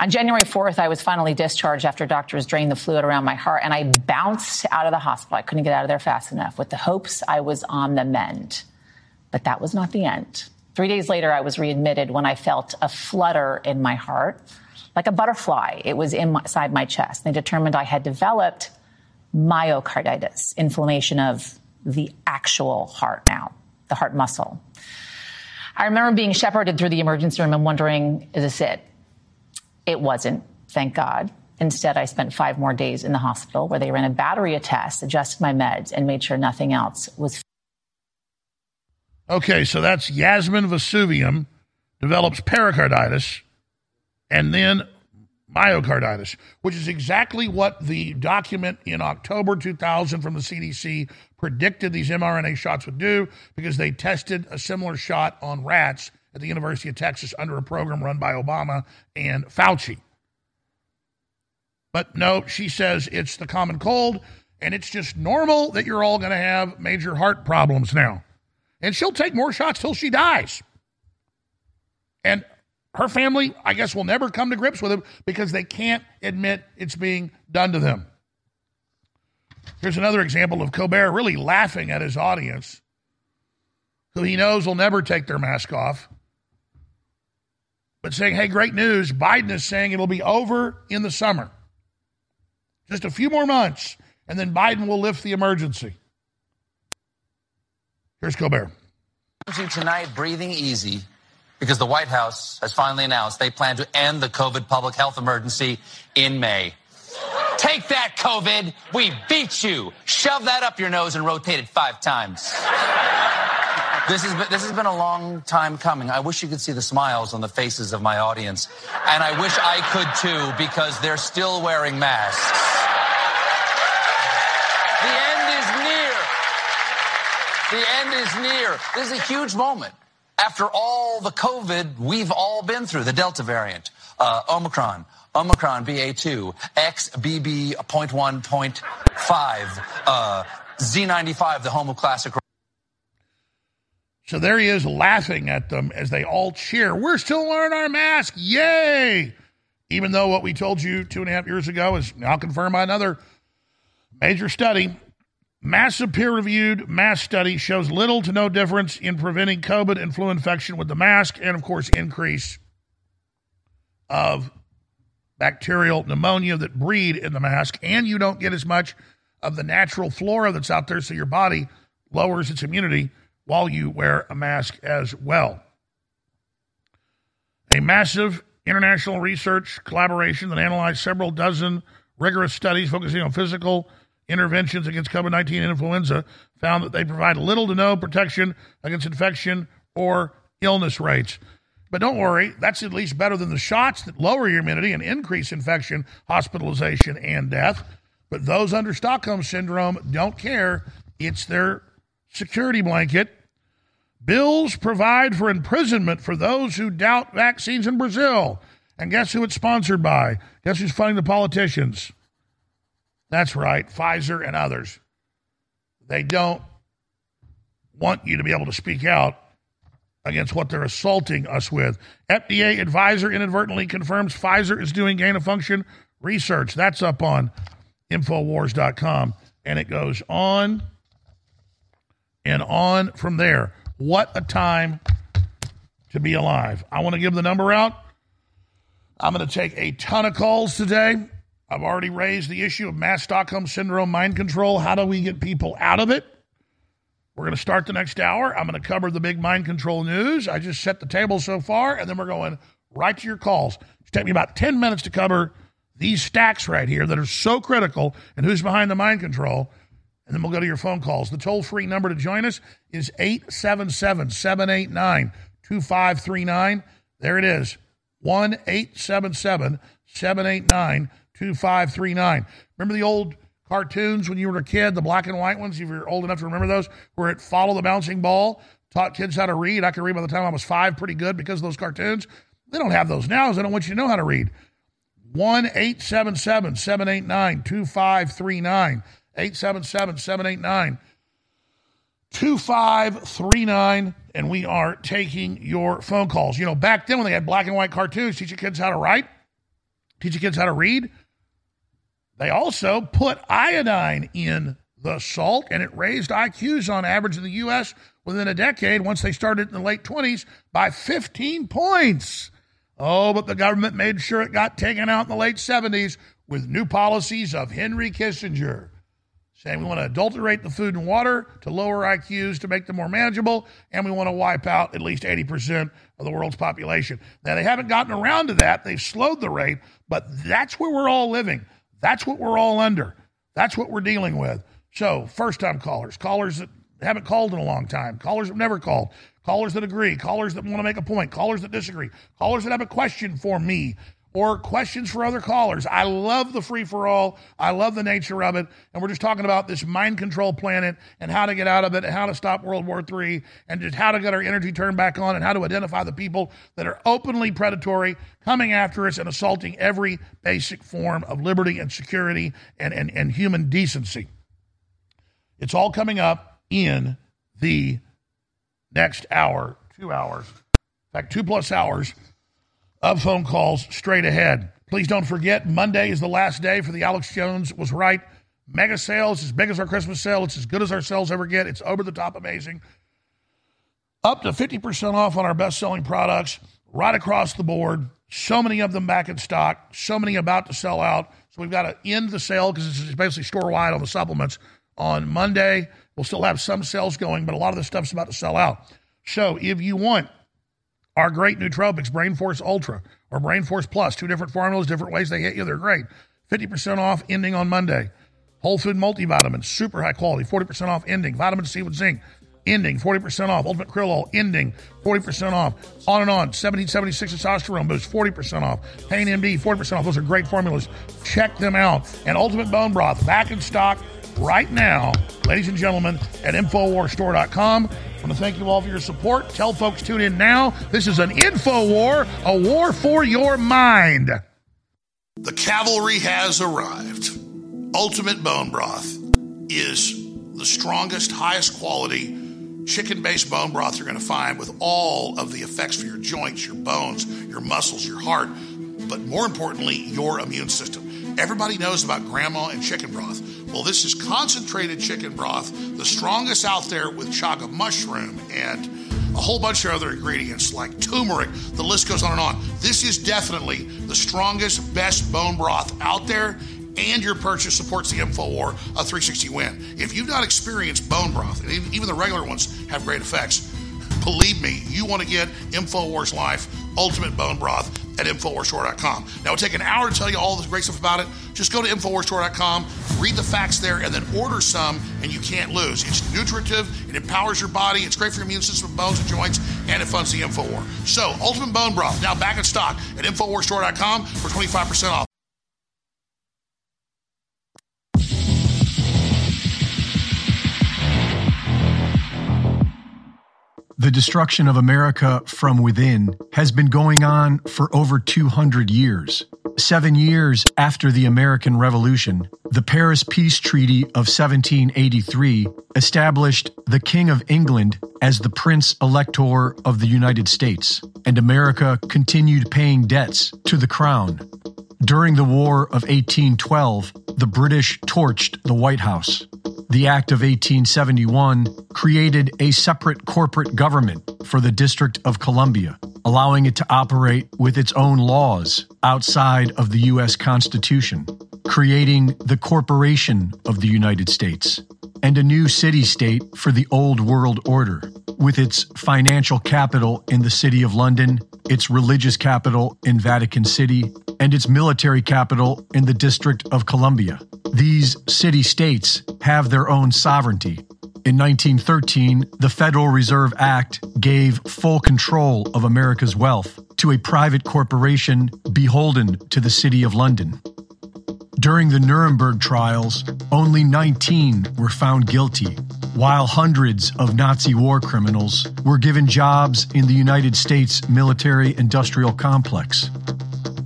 On January 4th, I was finally discharged after doctors drained the fluid around my heart and I bounced out of the hospital. I couldn't get out of there fast enough with the hopes I was on the mend. But that was not the end. Three days later, I was readmitted when I felt a flutter in my heart, like a butterfly. It was inside my chest. They determined I had developed myocarditis, inflammation of the actual heart now, the heart muscle. I remember being shepherded through the emergency room and wondering, is this it? It wasn't, thank God. Instead, I spent five more days in the hospital where they ran a battery of tests, adjusted my meds, and made sure nothing else was Okay, so that's Yasmin Vossoughian develops pericarditis and then myocarditis, which is exactly what the document in October 2000 from the CDC predicted these mRNA shots would do because they tested a similar shot on rats at the University of Texas under a program run by Obama and Fauci. But no, she says it's the common cold and it's just normal that you're all going to have major heart problems now and she'll take more shots till she dies. And her family, I guess, will never come to grips with it because they can't admit it's being done to them. Here's another example of Colbert really laughing at his audience, who he knows will never take their mask off, but saying, hey, great news. Biden is saying it'll be over in the summer. Just a few more months, and then Biden will lift the emergency. Here's Colbert. Tonight, breathing easy because the White House has finally announced they plan to end the COVID public health emergency in May. Take that, COVID. We beat you. Shove that up your nose and rotate it five times. This has, been, this has been a long time coming. I wish you could see the smiles on the faces of my audience. And I wish I could too, because they're still wearing masks. The end is near. This is a huge moment. After all the COVID we've all been through, the Delta variant, uh, Omicron, Omicron BA2, XBB.1.5, uh, Z95, the home of classic. So there he is laughing at them as they all cheer. We're still wearing our mask. Yay! Even though what we told you two and a half years ago is now confirmed by another major study. Massive peer reviewed mass study shows little to no difference in preventing COVID and flu infection with the mask, and of course, increase of bacterial pneumonia that breed in the mask. And you don't get as much of the natural flora that's out there, so your body lowers its immunity while you wear a mask as well. A massive international research collaboration that analyzed several dozen rigorous studies focusing on physical interventions against COVID 19 influenza found that they provide little to no protection against infection or illness rates. But don't worry, that's at least better than the shots that lower your immunity and increase infection, hospitalization, and death. But those under Stockholm syndrome don't care. It's their security blanket. Bills provide for imprisonment for those who doubt vaccines in Brazil. And guess who it's sponsored by? Guess who's funding the politicians? That's right, Pfizer and others. They don't want you to be able to speak out against what they're assaulting us with. FDA advisor inadvertently confirms Pfizer is doing gain of function research. That's up on Infowars.com. And it goes on and on from there. What a time to be alive. I want to give the number out. I'm going to take a ton of calls today. I've already raised the issue of mass Stockholm syndrome mind control. How do we get people out of it? We're going to start the next hour. I'm going to cover the big mind control news. I just set the table so far, and then we're going right to your calls. It's taking me about 10 minutes to cover these stacks right here that are so critical and who's behind the mind control. And then we'll go to your phone calls. The toll free number to join us is 877 789 2539. There it is 1 877 789 2539. Remember the old cartoons when you were a kid, the black and white ones, if you're old enough to remember those, where it follow the bouncing ball, taught kids how to read. I could read by the time I was five pretty good because of those cartoons. They don't have those now, because they don't want you to know how to read. 1 877 789 2539. 877 789 2539. And we are taking your phone calls. You know, back then when they had black and white cartoons, teaching kids how to write, teaching kids how to read, they also put iodine in the salt, and it raised IQs on average in the U.S. within a decade once they started in the late 20s by 15 points. Oh, but the government made sure it got taken out in the late 70s with new policies of Henry Kissinger saying we want to adulterate the food and water to lower IQs to make them more manageable, and we want to wipe out at least 80% of the world's population. Now, they haven't gotten around to that. They've slowed the rate, but that's where we're all living. That's what we're all under. That's what we're dealing with. So, first time callers, callers that haven't called in a long time, callers that never called, callers that agree, callers that want to make a point, callers that disagree, callers that have a question for me or questions for other callers. I love the free for all. I love the nature of it. And we're just talking about this mind control planet and how to get out of it and how to stop World War III and just how to get our energy turned back on and how to identify the people that are openly predatory, coming after us and assaulting every basic form of liberty and security and, and, and human decency. It's all coming up in the next hour, two hours, in fact, two plus hours of phone calls straight ahead. Please don't forget, Monday is the last day for the Alex Jones Was Right mega sale. It's as big as our Christmas sale. It's as good as our sales ever get. It's over the top amazing. Up to 50% off on our best selling products right across the board. So many of them back in stock, so many about to sell out. So we've got to end the sale because it's basically store wide on the supplements on Monday. We'll still have some sales going, but a lot of the stuff's about to sell out. So if you want our great nootropics, Brain Force Ultra or Brain Force Plus, two different formulas, different ways they hit you. They're great. 50% off ending on Monday. Whole food multivitamins, super high quality, 40% off ending. Vitamin C with zinc. ending, 40% off. Ultimate Krill Oil, ending, 40% off. On and on. 1776 testosterone boost, 40% off. Pain MD, 40% off. Those are great formulas. Check them out. And Ultimate Bone Broth, back in stock right now, ladies and gentlemen, at InfoWarsStore.com. I want to thank you all for your support. Tell folks tune in now. This is an info war, a war for your mind. The cavalry has arrived. Ultimate Bone Broth is the strongest, highest quality chicken based bone broth you're going to find with all of the effects for your joints, your bones, your muscles, your heart, but more importantly, your immune system. Everybody knows about grandma and chicken broth. Well, this is concentrated chicken broth, the strongest out there with chaga mushroom and a whole bunch of other ingredients like turmeric. The list goes on and on. This is definitely the strongest, best bone broth out there, and your purchase supports the InfoWar a 360 win. If you've not experienced bone broth, and even the regular ones have great effects, believe me, you want to get InfoWars Life Ultimate Bone Broth at InfoWarsStore.com. Now, it'll take an hour to tell you all the great stuff about it. Just go to InfoWarsStore.com, read the facts there, and then order some, and you can't lose. It's nutritive, it empowers your body, it's great for your immune system, bones, and joints, and it funds the InfoWar. So, Ultimate Bone Broth, now back in stock at InfoWarsStore.com for 25% off. The destruction of America from within has been going on for over 200 years. Seven years after the American Revolution, the Paris Peace Treaty of 1783 established the King of England as the Prince Elector of the United States, and America continued paying debts to the Crown. During the War of 1812, the British torched the White House. The Act of 1871 created a separate corporate government for the District of Columbia, allowing it to operate with its own laws outside of the U.S. Constitution, creating the Corporation of the United States, and a new city state for the Old World Order, with its financial capital in the City of London, its religious capital in Vatican City, and its military capital in the District of Columbia. These city states have their own sovereignty. In 1913, the Federal Reserve Act gave full control of America's wealth to a private corporation beholden to the City of London. During the Nuremberg trials, only 19 were found guilty, while hundreds of Nazi war criminals were given jobs in the United States military industrial complex.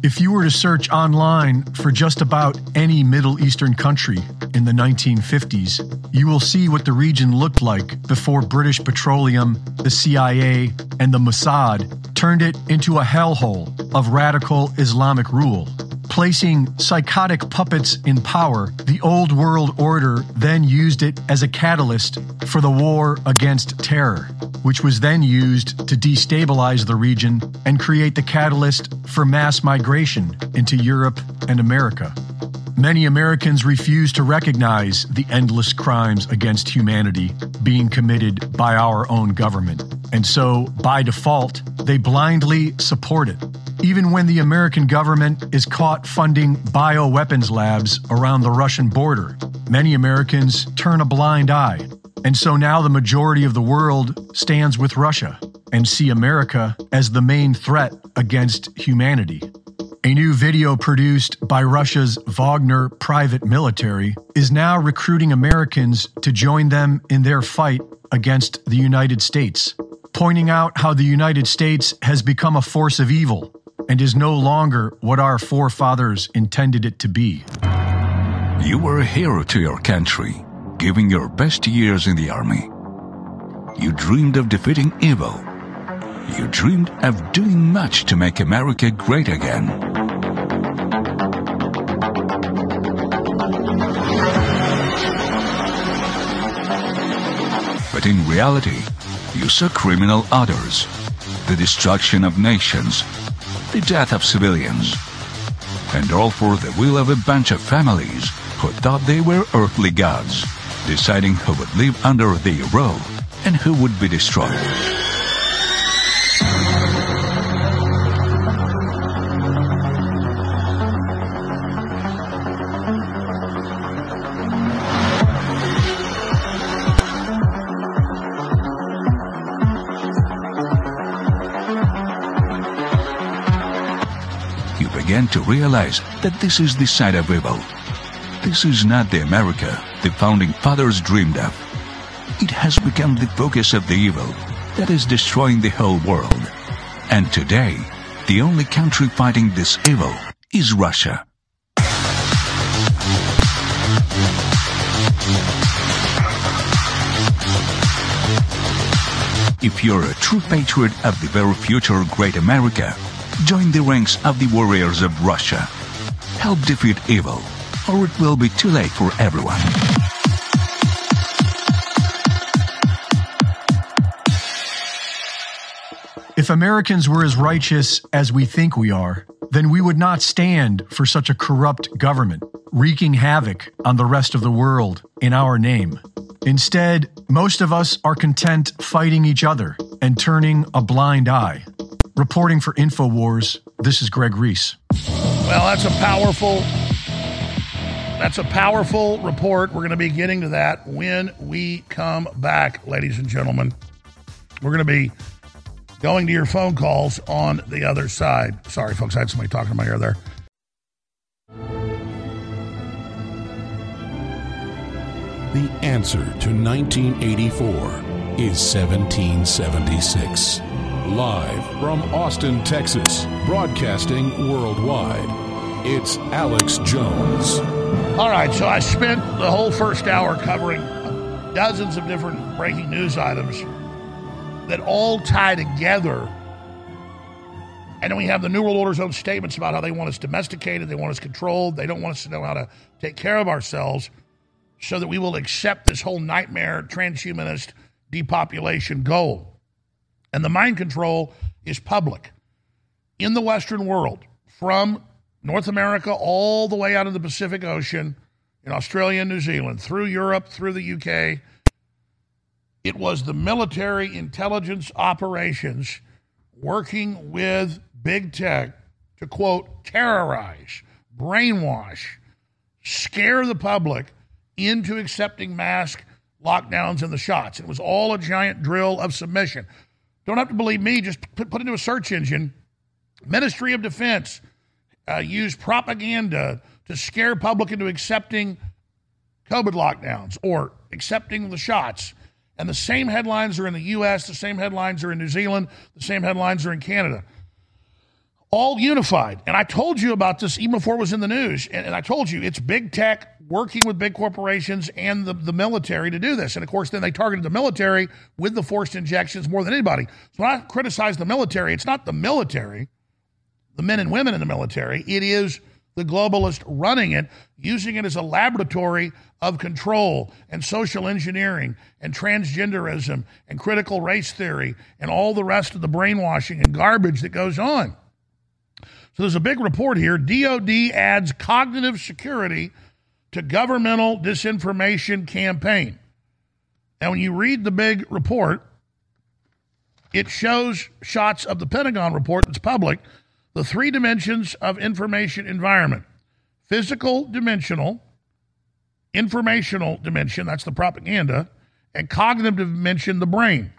If you were to search online for just about any Middle Eastern country in the 1950s, you will see what the region looked like before British Petroleum, the CIA, and the Mossad turned it into a hellhole of radical Islamic rule. Placing psychotic puppets in power, the Old World Order then used it as a catalyst for the war against terror, which was then used to destabilize the region and create the catalyst for mass migration into Europe and America. Many Americans refuse to recognize the endless crimes against humanity being committed by our own government. And so, by default, they blindly support it. Even when the American government is caught funding bioweapons labs around the Russian border, many Americans turn a blind eye. And so now the majority of the world stands with Russia and see America as the main threat against humanity. A new video produced by Russia's Wagner private military is now recruiting Americans to join them in their fight against the United States, pointing out how the United States has become a force of evil and is no longer what our forefathers intended it to be. You were a hero to your country, giving your best years in the army. You dreamed of defeating evil. You dreamed of doing much to make America great again. But in reality, you saw criminal others, the destruction of nations, the death of civilians, and all for the will of a bunch of families who thought they were earthly gods, deciding who would live under their rule and who would be destroyed. Realize that this is the side of evil. This is not the America the founding fathers dreamed of. It has become the focus of the evil that is destroying the whole world. And today, the only country fighting this evil is Russia. If you're a true patriot of the very future great America, join the ranks of the warriors of Russia. Help defeat evil, or it will be too late for everyone. If Americans were as righteous as we think we are, then we would not stand for such a corrupt government, wreaking havoc on the rest of the world in our name. Instead, most of us are content fighting each other and turning a blind eye. Reporting for InfoWars, this is Greg Reese. Well, that's a powerful that's a powerful report. We're going to be getting to that when we come back, ladies and gentlemen. We're going to be going to your phone calls on the other side. Sorry, folks, I had somebody talking in my ear there. The answer to 1984 is 1776. Live from Austin, Texas, broadcasting worldwide, it's Alex Jones. All right, so I spent the whole first hour covering dozens of different breaking news items that all tie together. And then we have the New World Order's own statements about how they want us domesticated, they want us controlled, they don't want us to know how to take care of ourselves so that we will accept this whole nightmare transhumanist depopulation goal. And the mind control is public. In the Western world, from North America all the way out of the Pacific Ocean, in Australia and New Zealand, through Europe, through the UK, it was the military intelligence operations working with big tech to, quote, terrorize, brainwash, scare the public into accepting mask lockdowns and the shots. It was all a giant drill of submission. Don't have to believe me, just put, put into a search engine. Ministry of Defense uh, propaganda to scare public into accepting COVID lockdowns or accepting the shots. And the same headlines are in the US, the same headlines are in New Zealand, the same headlines are in Canada. All unified. And I told you about this even before it was in the news. And, and I told you it's big tech working with big corporations and the, the military to do this. And of course, then they targeted the military with the forced injections more than anybody. So when I criticize the military, it's not the military, the men and women in the military, it is the globalist running it, using it as a laboratory of control and social engineering and transgenderism and critical race theory and all the rest of the brainwashing and garbage that goes on. So there's a big report here. DOD adds cognitive security to governmental disinformation campaign. Now, when you read the big report, it shows shots of the Pentagon report that's public, the three dimensions of information environment physical dimensional, informational dimension, that's the propaganda, and cognitive dimension, the brain.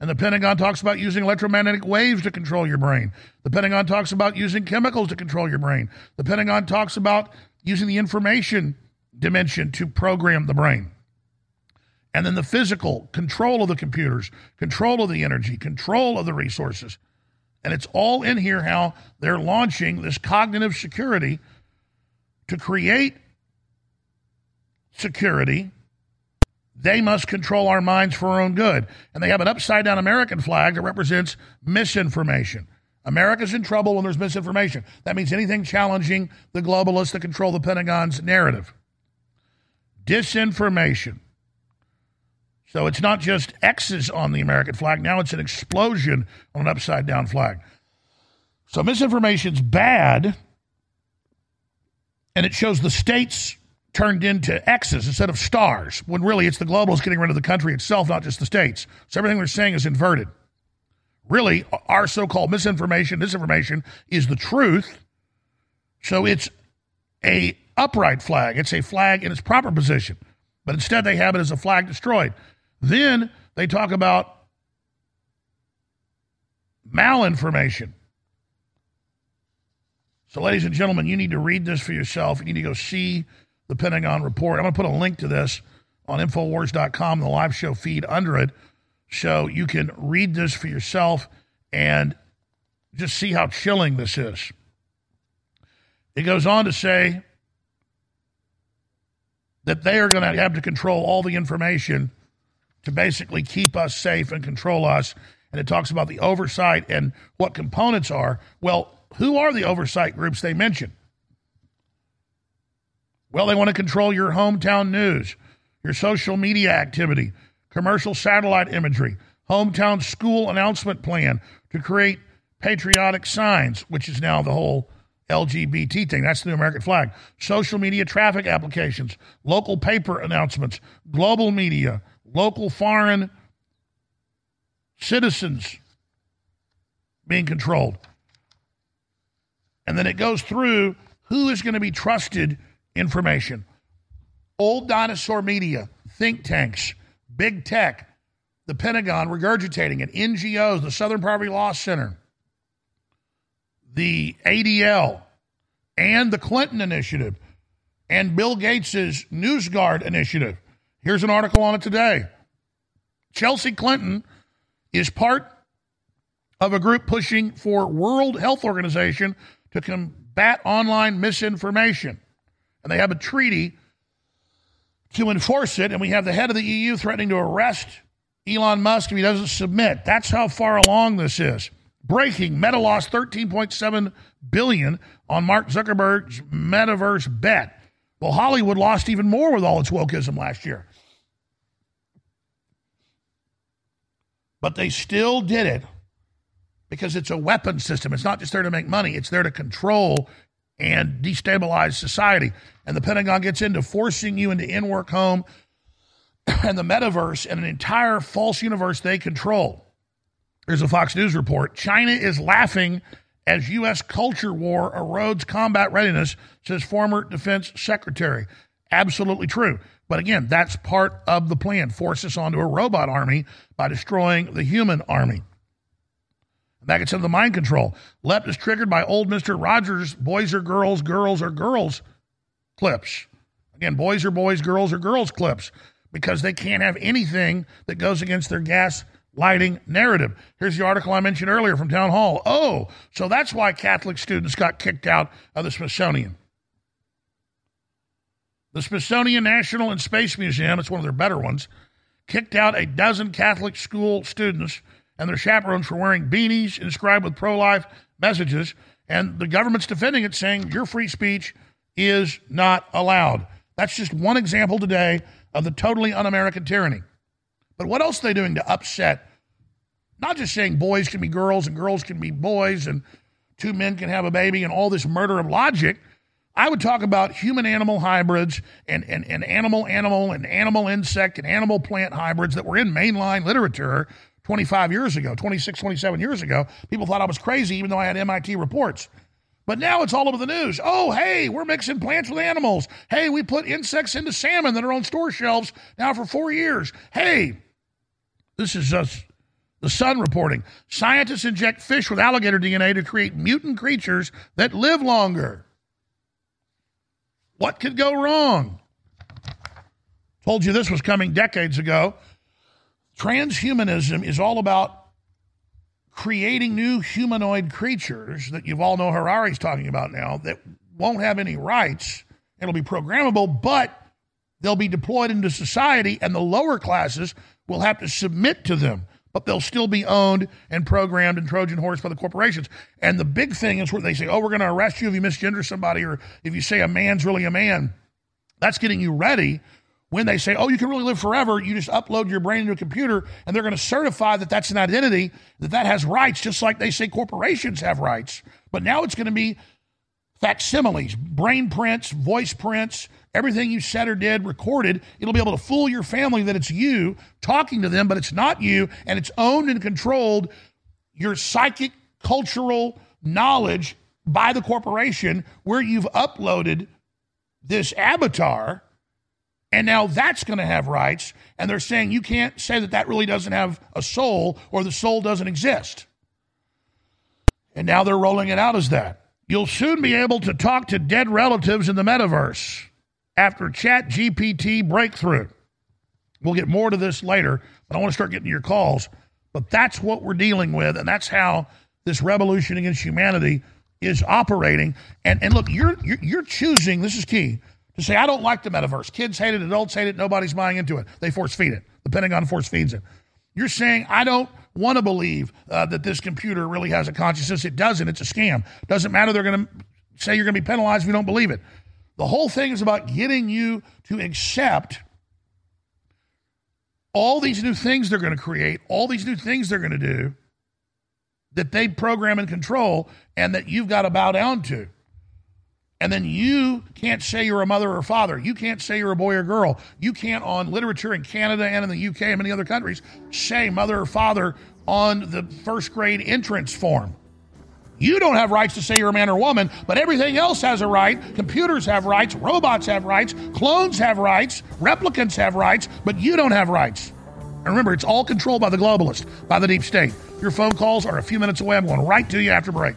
And the Pentagon talks about using electromagnetic waves to control your brain. The Pentagon talks about using chemicals to control your brain. The Pentagon talks about using the information dimension to program the brain. And then the physical control of the computers, control of the energy, control of the resources. And it's all in here how they're launching this cognitive security to create security. They must control our minds for our own good. And they have an upside down American flag that represents misinformation. America's in trouble when there's misinformation. That means anything challenging the globalists that control the Pentagon's narrative. Disinformation. So it's not just X's on the American flag. Now it's an explosion on an upside down flag. So misinformation's bad, and it shows the states turned into X's instead of stars, when really it's the globalists getting rid of the country itself, not just the states. So everything they're saying is inverted. Really, our so called misinformation, disinformation is the truth. So it's a upright flag. It's a flag in its proper position. But instead they have it as a flag destroyed. Then they talk about malinformation. So, ladies and gentlemen, you need to read this for yourself. You need to go see the Pentagon report. I'm going to put a link to this on Infowars.com, the live show feed under it, so you can read this for yourself and just see how chilling this is. It goes on to say that they are going to have to control all the information to basically keep us safe and control us. And it talks about the oversight and what components are. Well, who are the oversight groups they mention? Well, they want to control your hometown news, your social media activity, commercial satellite imagery, hometown school announcement plan to create patriotic signs, which is now the whole LGBT thing. That's the new American flag. Social media traffic applications, local paper announcements, global media, local foreign citizens being controlled. And then it goes through who is going to be trusted information. Old dinosaur media, think tanks, big tech, the Pentagon regurgitating it, NGOs, the Southern Poverty Law Center, the ADL, and the Clinton Initiative, and Bill Gates's NewsGuard initiative. Here's an article on it today. Chelsea Clinton is part of a group pushing for World Health Organization to combat online misinformation. And they have a treaty to enforce it. And we have the head of the EU threatening to arrest Elon Musk if he doesn't submit. That's how far along this is. Breaking: Meta lost 13.7 billion on Mark Zuckerberg's metaverse bet. Well, Hollywood lost even more with all its wokeism last year. But they still did it because it's a weapon system. It's not just there to make money, it's there to control and destabilize society. And the Pentagon gets into forcing you into in work home and the metaverse and an entire false universe they control. Here's a Fox News report China is laughing as U.S. culture war erodes combat readiness, says former defense secretary. Absolutely true. But again, that's part of the plan. Force us onto a robot army by destroying the human army. Gets into the mind control. LEP is triggered by old Mr. Rogers, boys are girls, girls are girls clips. Again, boys are boys, girls are girls clips because they can't have anything that goes against their gas lighting narrative. Here's the article I mentioned earlier from Town Hall. Oh, so that's why Catholic students got kicked out of the Smithsonian. The Smithsonian National and Space Museum, it's one of their better ones, kicked out a dozen Catholic school students and their chaperones for wearing beanies inscribed with pro life messages. And the government's defending it, saying your free speech is not allowed. That's just one example today of the totally un American tyranny. But what else are they doing to upset? Not just saying boys can be girls and girls can be boys and two men can have a baby and all this murder of logic. I would talk about human animal hybrids and, and, and animal animal and animal insect and animal plant hybrids that were in mainline literature 25 years ago, 26, 27 years ago. People thought I was crazy, even though I had MIT reports. But now it's all over the news. Oh, hey, we're mixing plants with animals. Hey, we put insects into salmon that are on store shelves now for four years. Hey, this is us. The Sun reporting scientists inject fish with alligator DNA to create mutant creatures that live longer. What could go wrong? Told you this was coming decades ago. Transhumanism is all about creating new humanoid creatures that you've all know Harari's talking about now that won't have any rights. It'll be programmable, but they'll be deployed into society, and the lower classes will have to submit to them, but they'll still be owned and programmed and Trojan horse by the corporations. And the big thing is where they say, oh, we're going to arrest you if you misgender somebody or if you say a man's really a man. That's getting you ready when they say, oh, you can really live forever, you just upload your brain into a computer and they're going to certify that that's an identity, that that has rights, just like they say corporations have rights. But now it's going to be facsimiles, brain prints, voice prints, everything you said or did recorded. It'll be able to fool your family that it's you talking to them, but it's not you, and it's owned and controlled your psychic, cultural knowledge by the corporation where you've uploaded this avatar and now that's going to have rights. And they're saying you can't say that that really doesn't have a soul or the soul doesn't exist. And now they're rolling it out as that. You'll soon be able to talk to dead relatives in the metaverse after Chat GPT breakthrough. We'll get more to this later, but I want to start getting your calls. But that's what we're dealing with, and that's how this revolution against humanity is operating. And and look, you're you're, you're choosing. This is key to say I don't like the metaverse. Kids hate it, adults hate it, nobody's buying into it. They force feed it. The Pentagon force feeds it. You're saying I don't want to believe uh, that this computer really has a consciousness. It doesn't. It's a scam. Doesn't matter. They're going to say you're going to be penalized if you don't believe it. The whole thing is about getting you to accept all these new things they're going to create, all these new things they're going to do that they program and control, and that you've got to bow down to. And then you can't say you're a mother or father. You can't say you're a boy or girl. You can't, on literature in Canada and in the UK and many other countries, say mother or father on the first grade entrance form. You don't have rights to say you're a man or woman, but everything else has a right. Computers have rights, robots have rights, clones have rights, replicants have rights, but you don't have rights. And remember, it's all controlled by the globalist, by the deep state. Your phone calls are a few minutes away. I'm going right to you after break.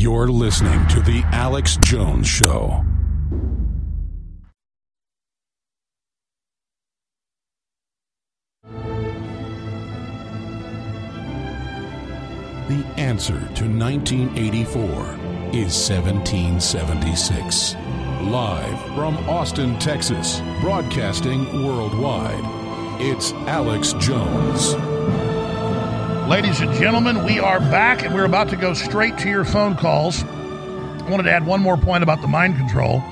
You're listening to The Alex Jones Show. The answer to 1984 is 1776. Live from Austin, Texas, broadcasting worldwide, it's Alex Jones. Ladies and gentlemen, we are back and we're about to go straight to your phone calls. I wanted to add one more point about the mind control.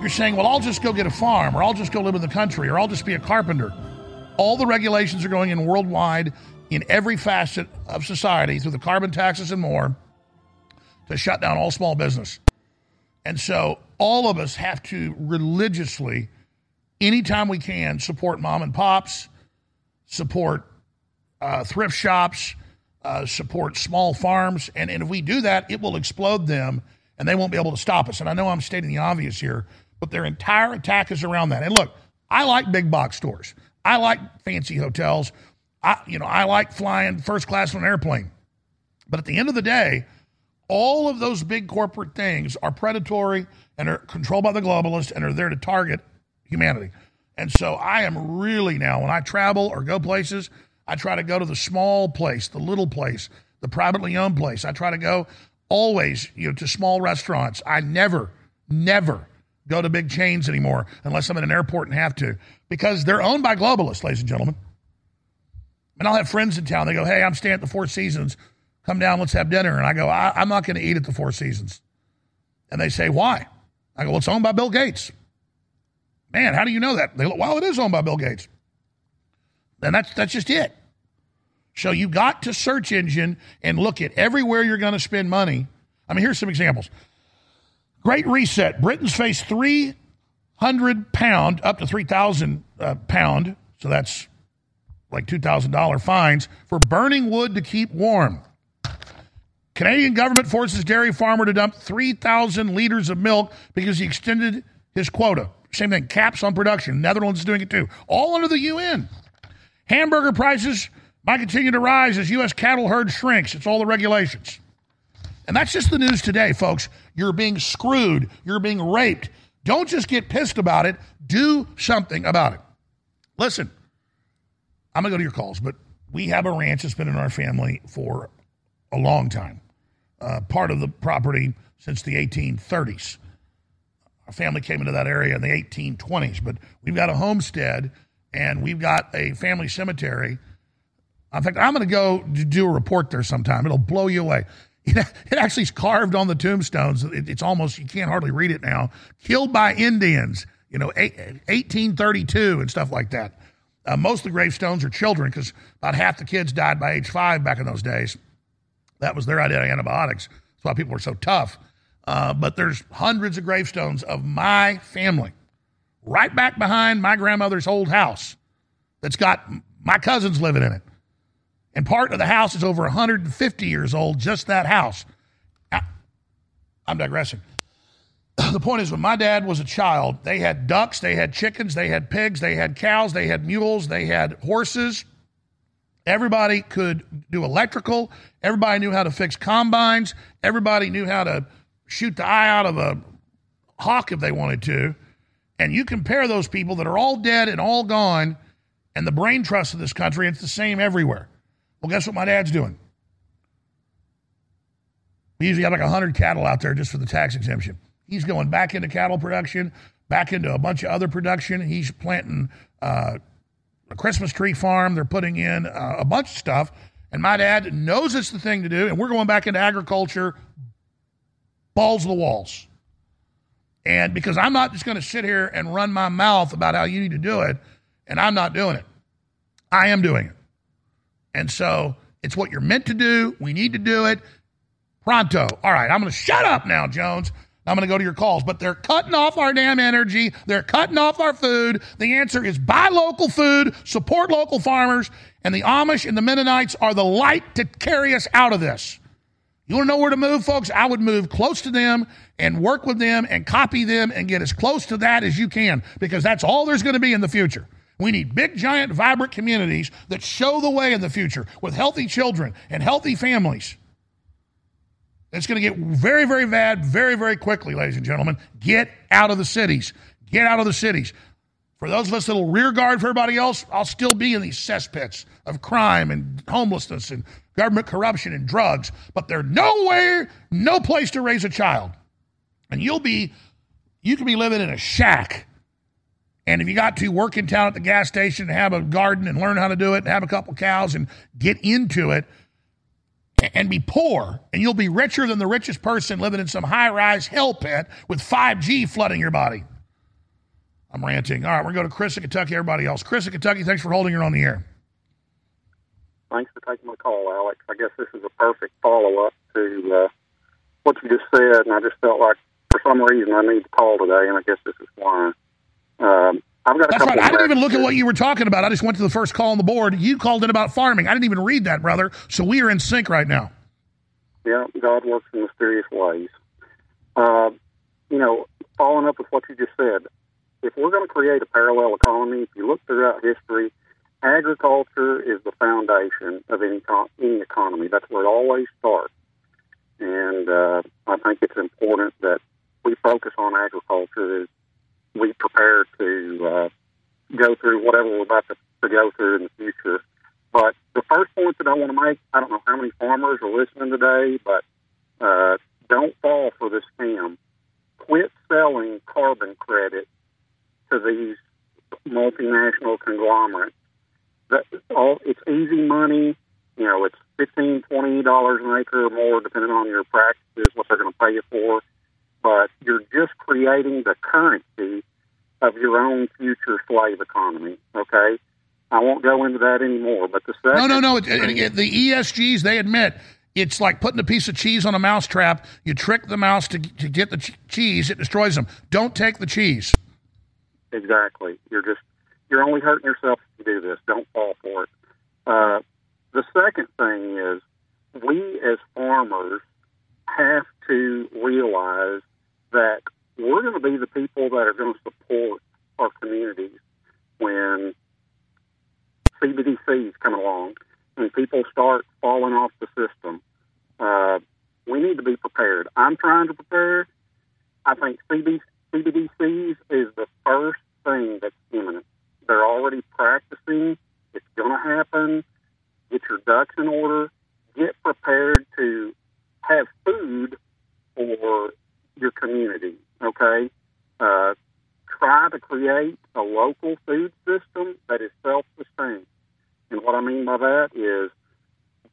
You're saying, well, I'll just go get a farm, or I'll just go live in the country, or I'll just be a carpenter. All the regulations are going in worldwide in every facet of society through the carbon taxes and more to shut down all small business. And so all of us have to religiously, anytime we can, support mom and pops, support uh, thrift shops, uh, support small farms. And, and if we do that, it will explode them and they won't be able to stop us. And I know I'm stating the obvious here, but their entire attack is around that. And look, I like big box stores. I like fancy hotels. I, you know, I like flying first class on an airplane. But at the end of the day, all of those big corporate things are predatory and are controlled by the globalists and are there to target humanity. And so I am really now, when I travel or go places, I try to go to the small place, the little place, the privately owned place. I try to go always, you know, to small restaurants. I never, never go to big chains anymore unless I'm at an airport and have to because they're owned by globalists, ladies and gentlemen. And I'll have friends in town. They go, "Hey, I'm staying at the Four Seasons." come down, let's have dinner. And I go, I, I'm not going to eat at the Four Seasons. And they say, why? I go, well, it's owned by Bill Gates. Man, how do you know that? They go, well, it is owned by Bill Gates. And that's, that's just it. So you got to search engine and look at everywhere you're going to spend money. I mean, here's some examples. Great reset. Britons face 300 pound, up to 3,000 uh, pound, so that's like $2,000 fines for burning wood to keep warm. Canadian government forces dairy farmer to dump 3,000 liters of milk because he extended his quota. Same thing, caps on production. Netherlands is doing it too. All under the UN. Hamburger prices might continue to rise as U.S. cattle herd shrinks. It's all the regulations. And that's just the news today, folks. You're being screwed. You're being raped. Don't just get pissed about it. Do something about it. Listen, I'm going to go to your calls, but we have a ranch that's been in our family for a long time. Uh, part of the property since the 1830s. Our family came into that area in the 1820s, but we've got a homestead and we've got a family cemetery. In fact, I'm going to go do a report there sometime. It'll blow you away. It actually is carved on the tombstones. It's almost, you can't hardly read it now. Killed by Indians, you know, 1832 and stuff like that. Uh, most of the gravestones are children because about half the kids died by age five back in those days. That was their idea of antibiotics. That's why people were so tough. Uh, but there's hundreds of gravestones of my family right back behind my grandmother's old house that's got my cousins living in it. And part of the house is over 150 years old, just that house. I'm digressing. The point is, when my dad was a child, they had ducks, they had chickens, they had pigs, they had cows, they had mules, they had horses. Everybody could do electrical. Everybody knew how to fix combines. Everybody knew how to shoot the eye out of a hawk if they wanted to. And you compare those people that are all dead and all gone and the brain trust of this country, it's the same everywhere. Well, guess what my dad's doing? We usually have like 100 cattle out there just for the tax exemption. He's going back into cattle production, back into a bunch of other production. He's planting uh, a Christmas tree farm. They're putting in uh, a bunch of stuff. And my dad knows it's the thing to do. And we're going back into agriculture, balls the walls. And because I'm not just going to sit here and run my mouth about how you need to do it, and I'm not doing it, I am doing it. And so it's what you're meant to do. We need to do it pronto. All right, I'm going to shut up now, Jones. I'm going to go to your calls, but they're cutting off our damn energy. They're cutting off our food. The answer is buy local food, support local farmers, and the Amish and the Mennonites are the light to carry us out of this. You want to know where to move, folks? I would move close to them and work with them and copy them and get as close to that as you can because that's all there's going to be in the future. We need big, giant, vibrant communities that show the way in the future with healthy children and healthy families. It's going to get very, very bad very, very quickly, ladies and gentlemen. Get out of the cities. Get out of the cities. For those of us that will rear guard for everybody else, I'll still be in these cesspits of crime and homelessness and government corruption and drugs. But there's nowhere, no place to raise a child. And you'll be, you can be living in a shack and if you got to work in town at the gas station and have a garden and learn how to do it and have a couple cows and get into it and be poor, and you'll be richer than the richest person living in some high rise hell pit with 5G flooding your body. I'm ranting. All right, we're going to go to Chris in Kentucky, everybody else. Chris in Kentucky, thanks for holding her on the air. Thanks for taking my call, Alex. I guess this is a perfect follow up to uh, what you just said, and I just felt like for some reason I need to call today, and I guess this is why. Um, I've got That's right. I didn't even look at what you were talking about. I just went to the first call on the board. You called in about farming. I didn't even read that, brother. So we are in sync right now. Yeah, God works in mysterious ways. Uh, you know, following up with what you just said, if we're going to create a parallel economy, if you look throughout history, agriculture is the foundation of any, any economy. That's where it always starts. And uh, I think it's important that we focus on agriculture as we prepare to uh, go through whatever we're about to, to go through in the future. But the first point that I want to make, I don't know how many farmers are listening today, but uh, don't fall for this scam. Quit selling carbon credit to these multinational conglomerates. That all it's easy money. You know, it's fifteen, twenty dollars an acre or more, depending on your practices, what they're going to pay you for. But you're just creating the currency of your own future slave economy. Okay, I won't go into that anymore. But the second No, no, no. It, it, it, the ESGs, they admit it's like putting a piece of cheese on a mouse trap. You trick the mouse to, to get the ch- cheese, it destroys them. Don't take the cheese. Exactly. You're just you're only hurting yourself if you do this. Don't fall for it. Uh, the second thing is we as farmers have to realize that we're going to be the people that are going to support our communities when CBDCs come along and people start falling off the system. Uh, we need to be prepared. I'm trying to prepare. I think CB, CBDCs is the first thing that's imminent. They're already practicing. It's going to happen. Get your ducks in order. Get prepared to have food for your community. Okay. Uh, try to create a local food system that is self-sustained. And what I mean by that is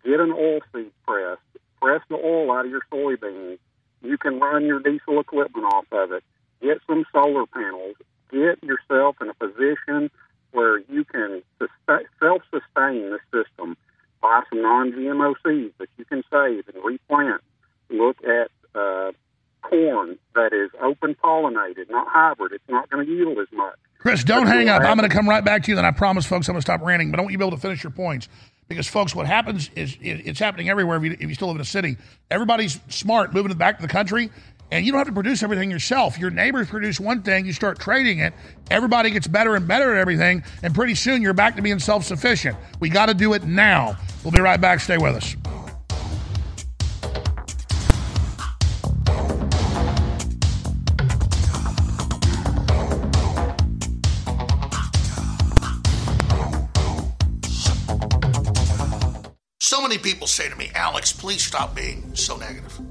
get an oilseed press, press the oil out of your soybeans. You can run your diesel equipment off of it. Get some solar panels. Get yourself in a position where you can self-sustain the system. Buy some non-GMO seeds that you can save and replant. Look at uh, corn that is open pollinated, not hybrid. It's not going to yield as much. Chris, don't hang up. I'm going to come right back to you. Then I promise, folks, I'm going to stop ranting. But I want you to be able to finish your points because, folks, what happens is it's happening everywhere. If you, if you still live in a city, everybody's smart moving back to the country, and you don't have to produce everything yourself. Your neighbors produce one thing, you start trading it. Everybody gets better and better at everything, and pretty soon you're back to being self-sufficient. We got to do it now. We'll be right back. Stay with us. So many people say to me, Alex, please stop being so negative.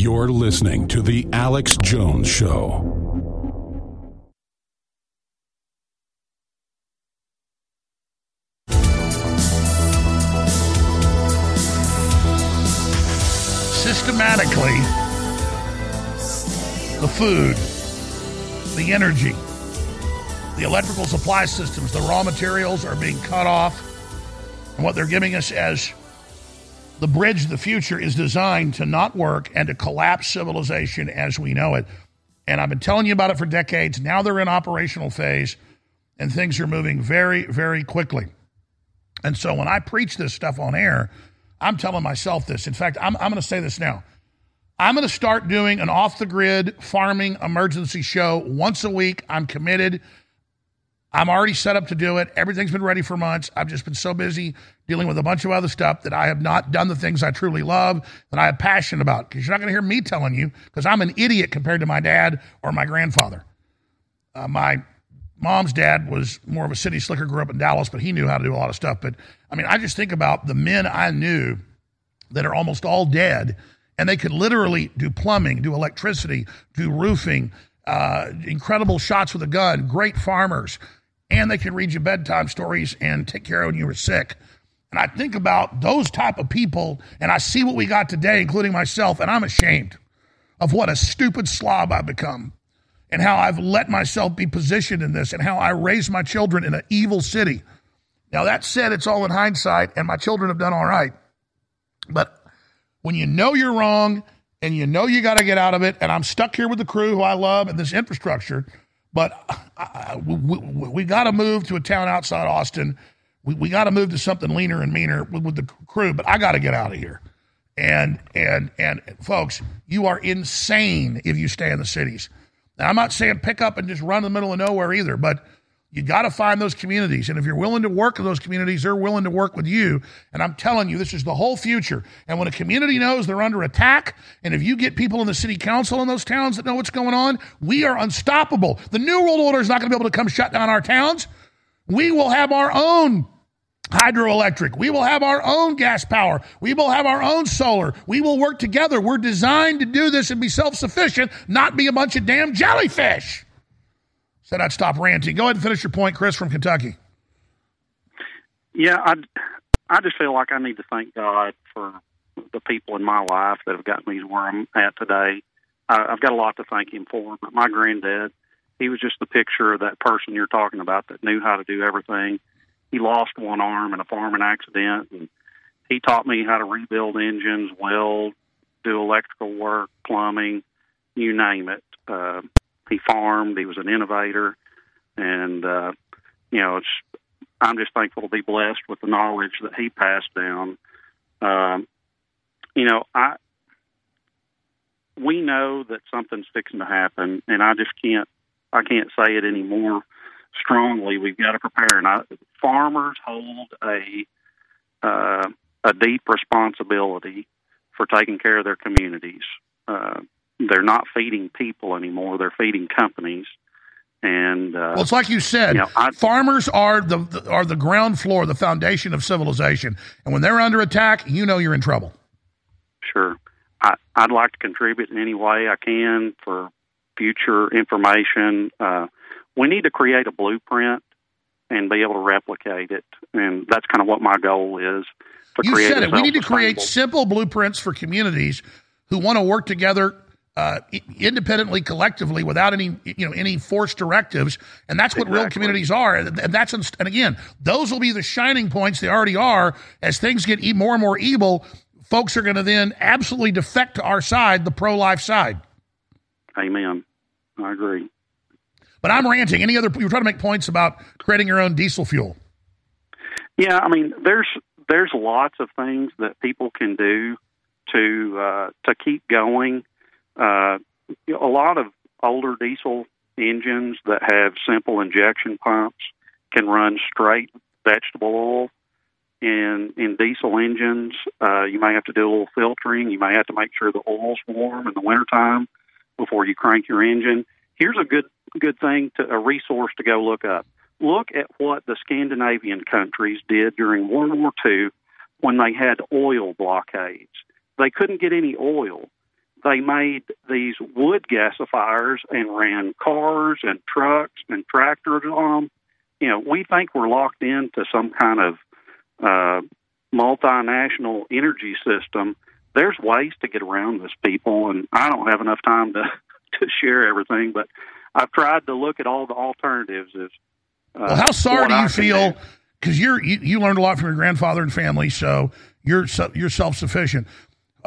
You're listening to The Alex Jones Show. systematically the food, the energy, the electrical supply systems, the raw materials are being cut off. And what they're giving us as the bridge to the future is designed to not work and to collapse civilization as we know it. And I've been telling you about it for decades. Now they're in operational phase and things are moving very, very quickly. And so when I preach this stuff on air, I'm telling myself this. In fact, I'm, I'm going to say this now. I'm going to start doing an off the grid farming emergency show once a week. I'm committed. I'm already set up to do it. Everything's been ready for months. I've just been so busy dealing with a bunch of other stuff that I have not done the things I truly love, that I have passion about. Because you're not going to hear me telling you, because I'm an idiot compared to my dad or my grandfather. Uh, my mom's dad was more of a city slicker, grew up in Dallas, but he knew how to do a lot of stuff. But I mean, I just think about the men I knew that are almost all dead, and they could literally do plumbing, do electricity, do roofing, uh, incredible shots with a gun, great farmers, and they could read you bedtime stories and take care of when you were sick. And I think about those type of people, and I see what we got today, including myself, and I'm ashamed of what a stupid slob I've become and how I've let myself be positioned in this and how I raised my children in an evil city. Now, that said, it's all in hindsight, and my children have done all right. But when you know you're wrong and you know you got to get out of it. And I'm stuck here with the crew who I love and this infrastructure, but uh, I, we, we, we got to move to a town outside Austin. We, we got to move to something leaner and meaner with, with the crew, but I got to get out of here. And and and folks, you are insane if you stay in the cities. Now, I'm not saying pick up and just run in the middle of nowhere either, but you got to find those communities. And if you're willing to work with those communities, they're willing to work with you. And I'm telling you, this is the whole future. And when a community knows they're under attack, and if you get people in the city council in those towns that know what's going on, we are unstoppable. The New World Order is not going to be able to come shut down our towns. We will have our own hydroelectric. We will have our own gas power. We will have our own solar. We will work together. We're designed to do this and be self sufficient, not be a bunch of damn jellyfish. Said I'd stop ranting. Go ahead and finish your point, Chris from Kentucky. Yeah, I, I just feel like I need to thank God for the people in my life that have gotten me to where I'm at today. I, I've got a lot to thank Him for. But my granddad, he was just the picture of that person you're talking about that knew how to do everything. He lost one arm in a farming accident, and he taught me how to rebuild engines, weld, do electrical work, plumbing, you name it. Uh, he farmed. He was an innovator, and uh, you know, it's. I'm just thankful to be blessed with the knowledge that he passed down. Um, you know, I we know that something's fixing to happen, and I just can't. I can't say it any more strongly. We've got to prepare, and I, farmers hold a uh, a deep responsibility for taking care of their communities. Uh, they're not feeding people anymore; they're feeding companies. And uh, Well, it's like you said. you know, I- farmers are the, the are the ground floor, the foundation of civilization. And when they're under attack, you know you're in trouble. Sure. I, I'd like to contribute in any way I can for future information. Uh, we need to create a blueprint and be able to replicate it, and that's kind of what my goal is. To You create said it. We need to create simple blueprints for communities who want to work together uh, independently, collectively, without any you know any forced directives. And that's what real communities are. And that's and again, those will be the shining points. They already are. As things get e- more and more evil, folks are going to then absolutely defect to our side, the pro-life side. Amen. I agree. But I'm ranting. Any other? You were trying to make points about creating your own diesel fuel. Yeah, I mean, there's there's lots of things that people can do to uh, to keep going. Uh, a lot of older diesel engines that have simple injection pumps can run straight vegetable oil. In in diesel engines, uh, you may have to do a little filtering. You may have to make sure the oil's warm in the wintertime before you crank your engine. Here's a good good thing to a resource to go look up. Look at what the Scandinavian countries did during World War II when they had oil blockades. They couldn't get any oil. They made these wood gasifiers and ran cars and trucks and tractors on them. You know, we think we're locked into some kind of uh, multinational energy system. There's ways to get around this, people, and I don't have enough time to to share everything, but I've tried to look at all the alternatives. As, uh, Well, how sorry do you feel? Because you're you, you learned a lot from your grandfather and family, so you're you're self sufficient.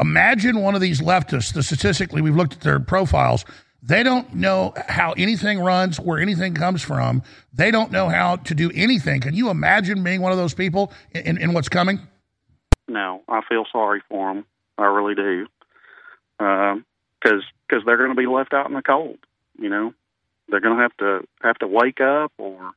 Imagine one of these leftists. The statistically, we've looked at their profiles. They don't know how anything runs, where anything comes from. They don't know how to do anything. Can you imagine being one of those people in, in, what's coming? No, I feel sorry for them. I really do, because because they're going to be left out in the cold. You know, they're going to have to have to wake up, or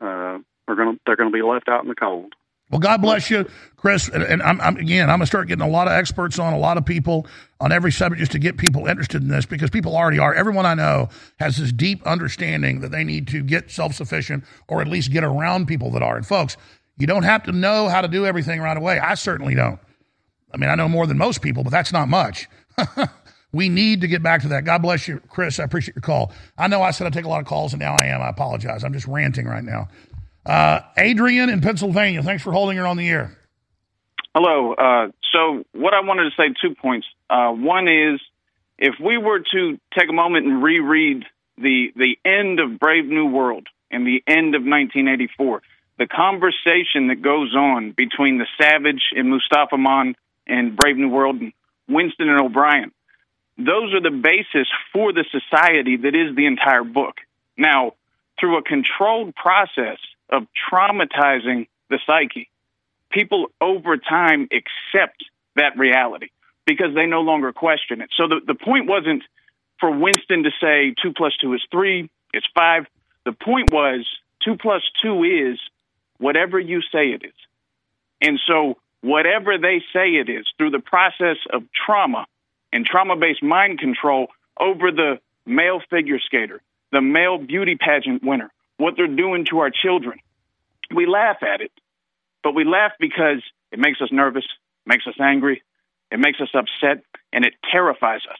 uh, they're going to they're going to be left out in the cold. Well, God bless you, Chris. And, I'm, I'm again, I'm gonna start getting a lot of experts on, a lot of people on every subject, just to get people interested in this because people already are. Everyone I know has this deep understanding that they need to get self sufficient or at least get around people that are. And folks, you don't have to know how to do everything right away. I certainly don't. I mean, I know more than most people, but that's not much. we need to get back to that. God bless you, Chris. I appreciate your call. I know I said I'd take a lot of calls, and now I am. I apologize. I'm just ranting right now. Uh, Adrian in Pennsylvania, thanks for holding her on the air. Hello. Uh, so, what I wanted to say two points. Uh, one is, if we were to take a moment and reread the the end of Brave New World and the end of 1984, the conversation that goes on between the Savage and Mustapha Mond and Brave New World, and Winston and O'Brien. Those are the basis for the society that is the entire book. Now, through a controlled process of traumatizing the psyche, people over time accept that reality because they no longer question it. So the, the point wasn't for Winston to say two plus two is three, it's five. The point was two plus two is whatever you say it is. And so, whatever they say it is, through the process of trauma and trauma based mind control over the male figure skater, the male beauty pageant winner, what they're doing to our children, we laugh at it. But we laugh because it makes us nervous, makes us angry, it makes us upset, and it terrifies us.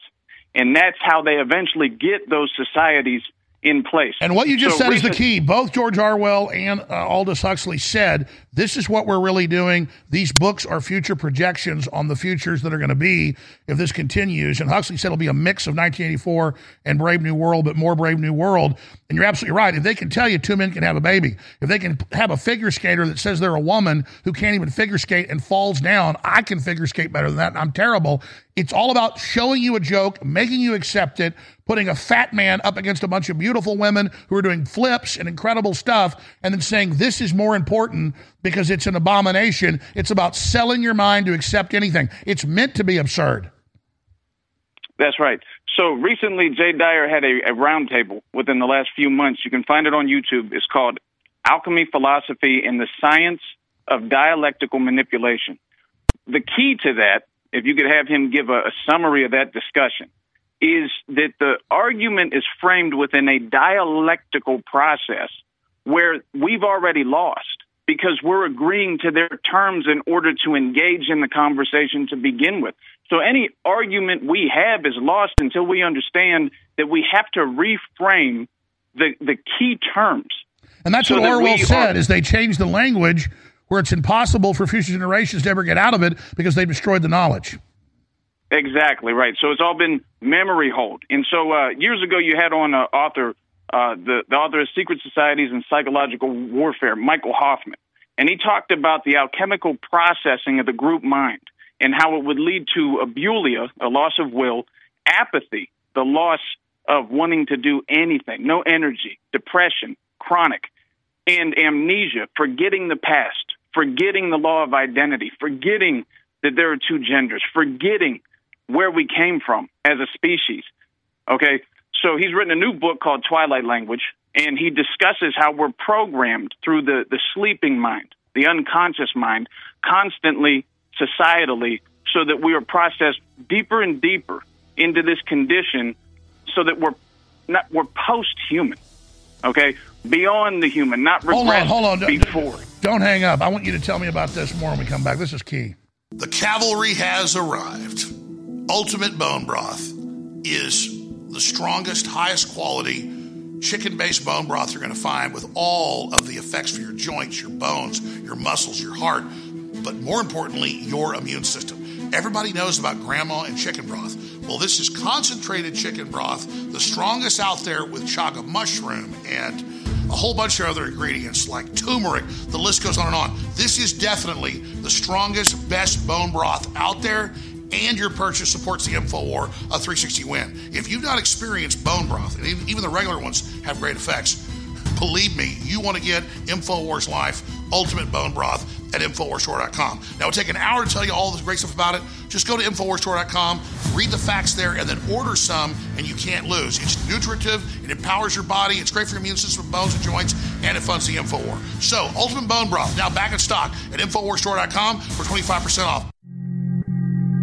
And that's how they eventually get those societies in place. And what you just So said is the key. Both George Orwell and uh, Aldous Huxley said this is what we're really doing. These books are future projections on the futures that are going to be if this continues. And Huxley said it'll be a mix of 1984 and Brave New World, but more Brave New World. And you're absolutely right. If they can tell you two men can have a baby, if they can have a figure skater that says they're a woman who can't even figure skate and falls down, I can figure skate better than that. I'm terrible. It's all about showing you a joke, making you accept it, putting a fat man up against a bunch of beautiful women who are doing flips and incredible stuff, and then saying this is more important because it's an abomination. It's about selling your mind to accept anything. It's meant to be absurd. That's right. So recently, Jay Dyer had a, a roundtable within the last few months. You can find it on YouTube. It's called Alchemy, Philosophy, and the Science of Dialectical Manipulation. The key to that, if you could have him give a, a summary of that discussion, is that the argument is framed within a dialectical process where we've already lost because we're agreeing to their terms in order to engage in the conversation to begin with. So any argument we have is lost until we understand that we have to reframe the, the key terms. And that's So what that Orwell we said are- is they changed the language where it's impossible for future generations to ever get out of it because they destroyed the knowledge. Exactly right. So it's all been memory holed. And so uh, years ago, you had on uh, author, uh, the, the author of Secret Societies and Psychological Warfare, Michael Hoffman, and he talked about the alchemical processing of the group mind and how it would lead to abulia, a loss of will, apathy, the loss of wanting to do anything, no energy, depression, chronic, and amnesia, forgetting the past, forgetting the law of identity, forgetting that there are two genders, forgetting where we came from as a species. Okay, so he's written a new book called Twilight Language, and he discusses how we're programmed through the, the sleeping mind, the unconscious mind, constantly, societally, so that we are processed deeper and deeper into this condition so that we're not we're post human. Okay? Beyond the human, not Hold on, hold on. Don't- before. Don't hang up. I want you to tell me about this more when we come back. This is key. The cavalry has arrived. Ultimate Bone Broth is the strongest, highest quality chicken based bone broth you're going to find with all of the effects for your joints, your bones, your muscles, your heart, but more importantly, your immune system. Everybody knows about grandma and chicken broth. Well, this is concentrated chicken broth, the strongest out there with chaga mushroom and a whole bunch of other ingredients like turmeric. The list goes on and on. This is definitely the strongest, best bone broth out there, and your purchase supports the InfoWar a 360 win. If you've not experienced bone broth, and even the regular ones have great effects, believe me, you want to get InfoWars Life Ultimate Bone Broth at InfoWarsStore.com. Now, it'll take an hour to tell you all the great stuff about it. Just go to InfoWarsStore.com, read the facts there, and then order some, and you can't lose. It's nutritive, it empowers your body, it's great for your immune system, bones, and joints, and it funds the InfoWar. So, Ultimate Bone Broth, now back in stock at InfoWarsStore.com for 25% off.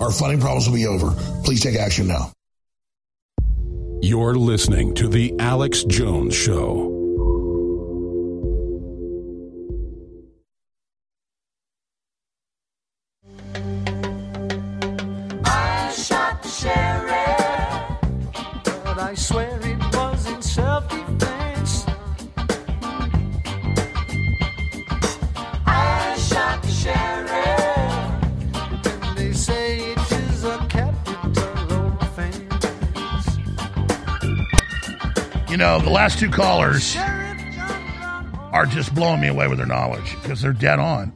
our funding problems will be over. Please take action now. You're listening to The Alex Jones Show. Know, the last two callers are just blowing me away with their knowledge because they're dead on.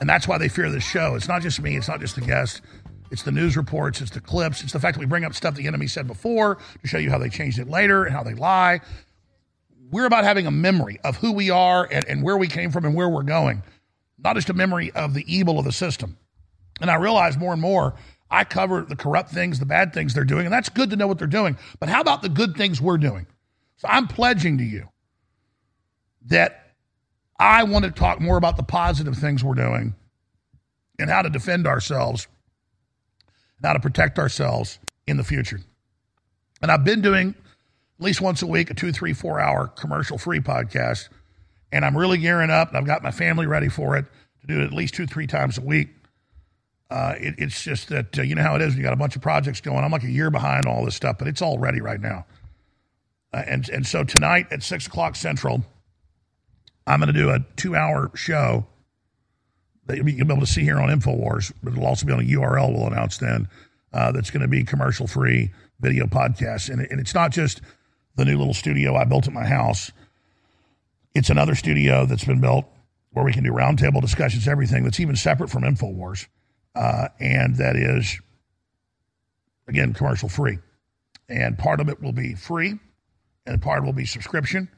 And that's why they fear this show. It's not just me, it's not just the guest. It's the news reports, it's the clips, it's the fact that we bring up stuff the enemy said before to show you how they changed it later and how they lie. We're about having a memory of who we are and, and where we came from and where we're going, not just a memory of the evil of the system. And I realize more and more I cover the corrupt things, the bad things they're doing, and that's good to know what they're doing. But how about the good things we're doing? I'm pledging to you that I want to talk more about the positive things we're doing and how to defend ourselves, and how to protect ourselves in the future. And I've been doing at least once a week a two, three, four hour commercial free podcast. And I'm really gearing up, and I've got my family ready for it to do it at least two, three times a week. Uh, it, it's just that, uh, you know how it is when you got a bunch of projects going. I'm like a year behind all this stuff, but it's all ready right now. Uh, and, and so tonight at 6 o'clock Central, I'm going to do a two hour show that you'll be able to see here on InfoWars, but it'll also be on a URL we'll announce then uh, that's going to be commercial free video podcast. And, and it's not just the new little studio I built at my house, it's another studio that's been built where we can do roundtable discussions, everything that's even separate from InfoWars. Uh, and that is, again, commercial free. And part of it will be free, and part will be subscription.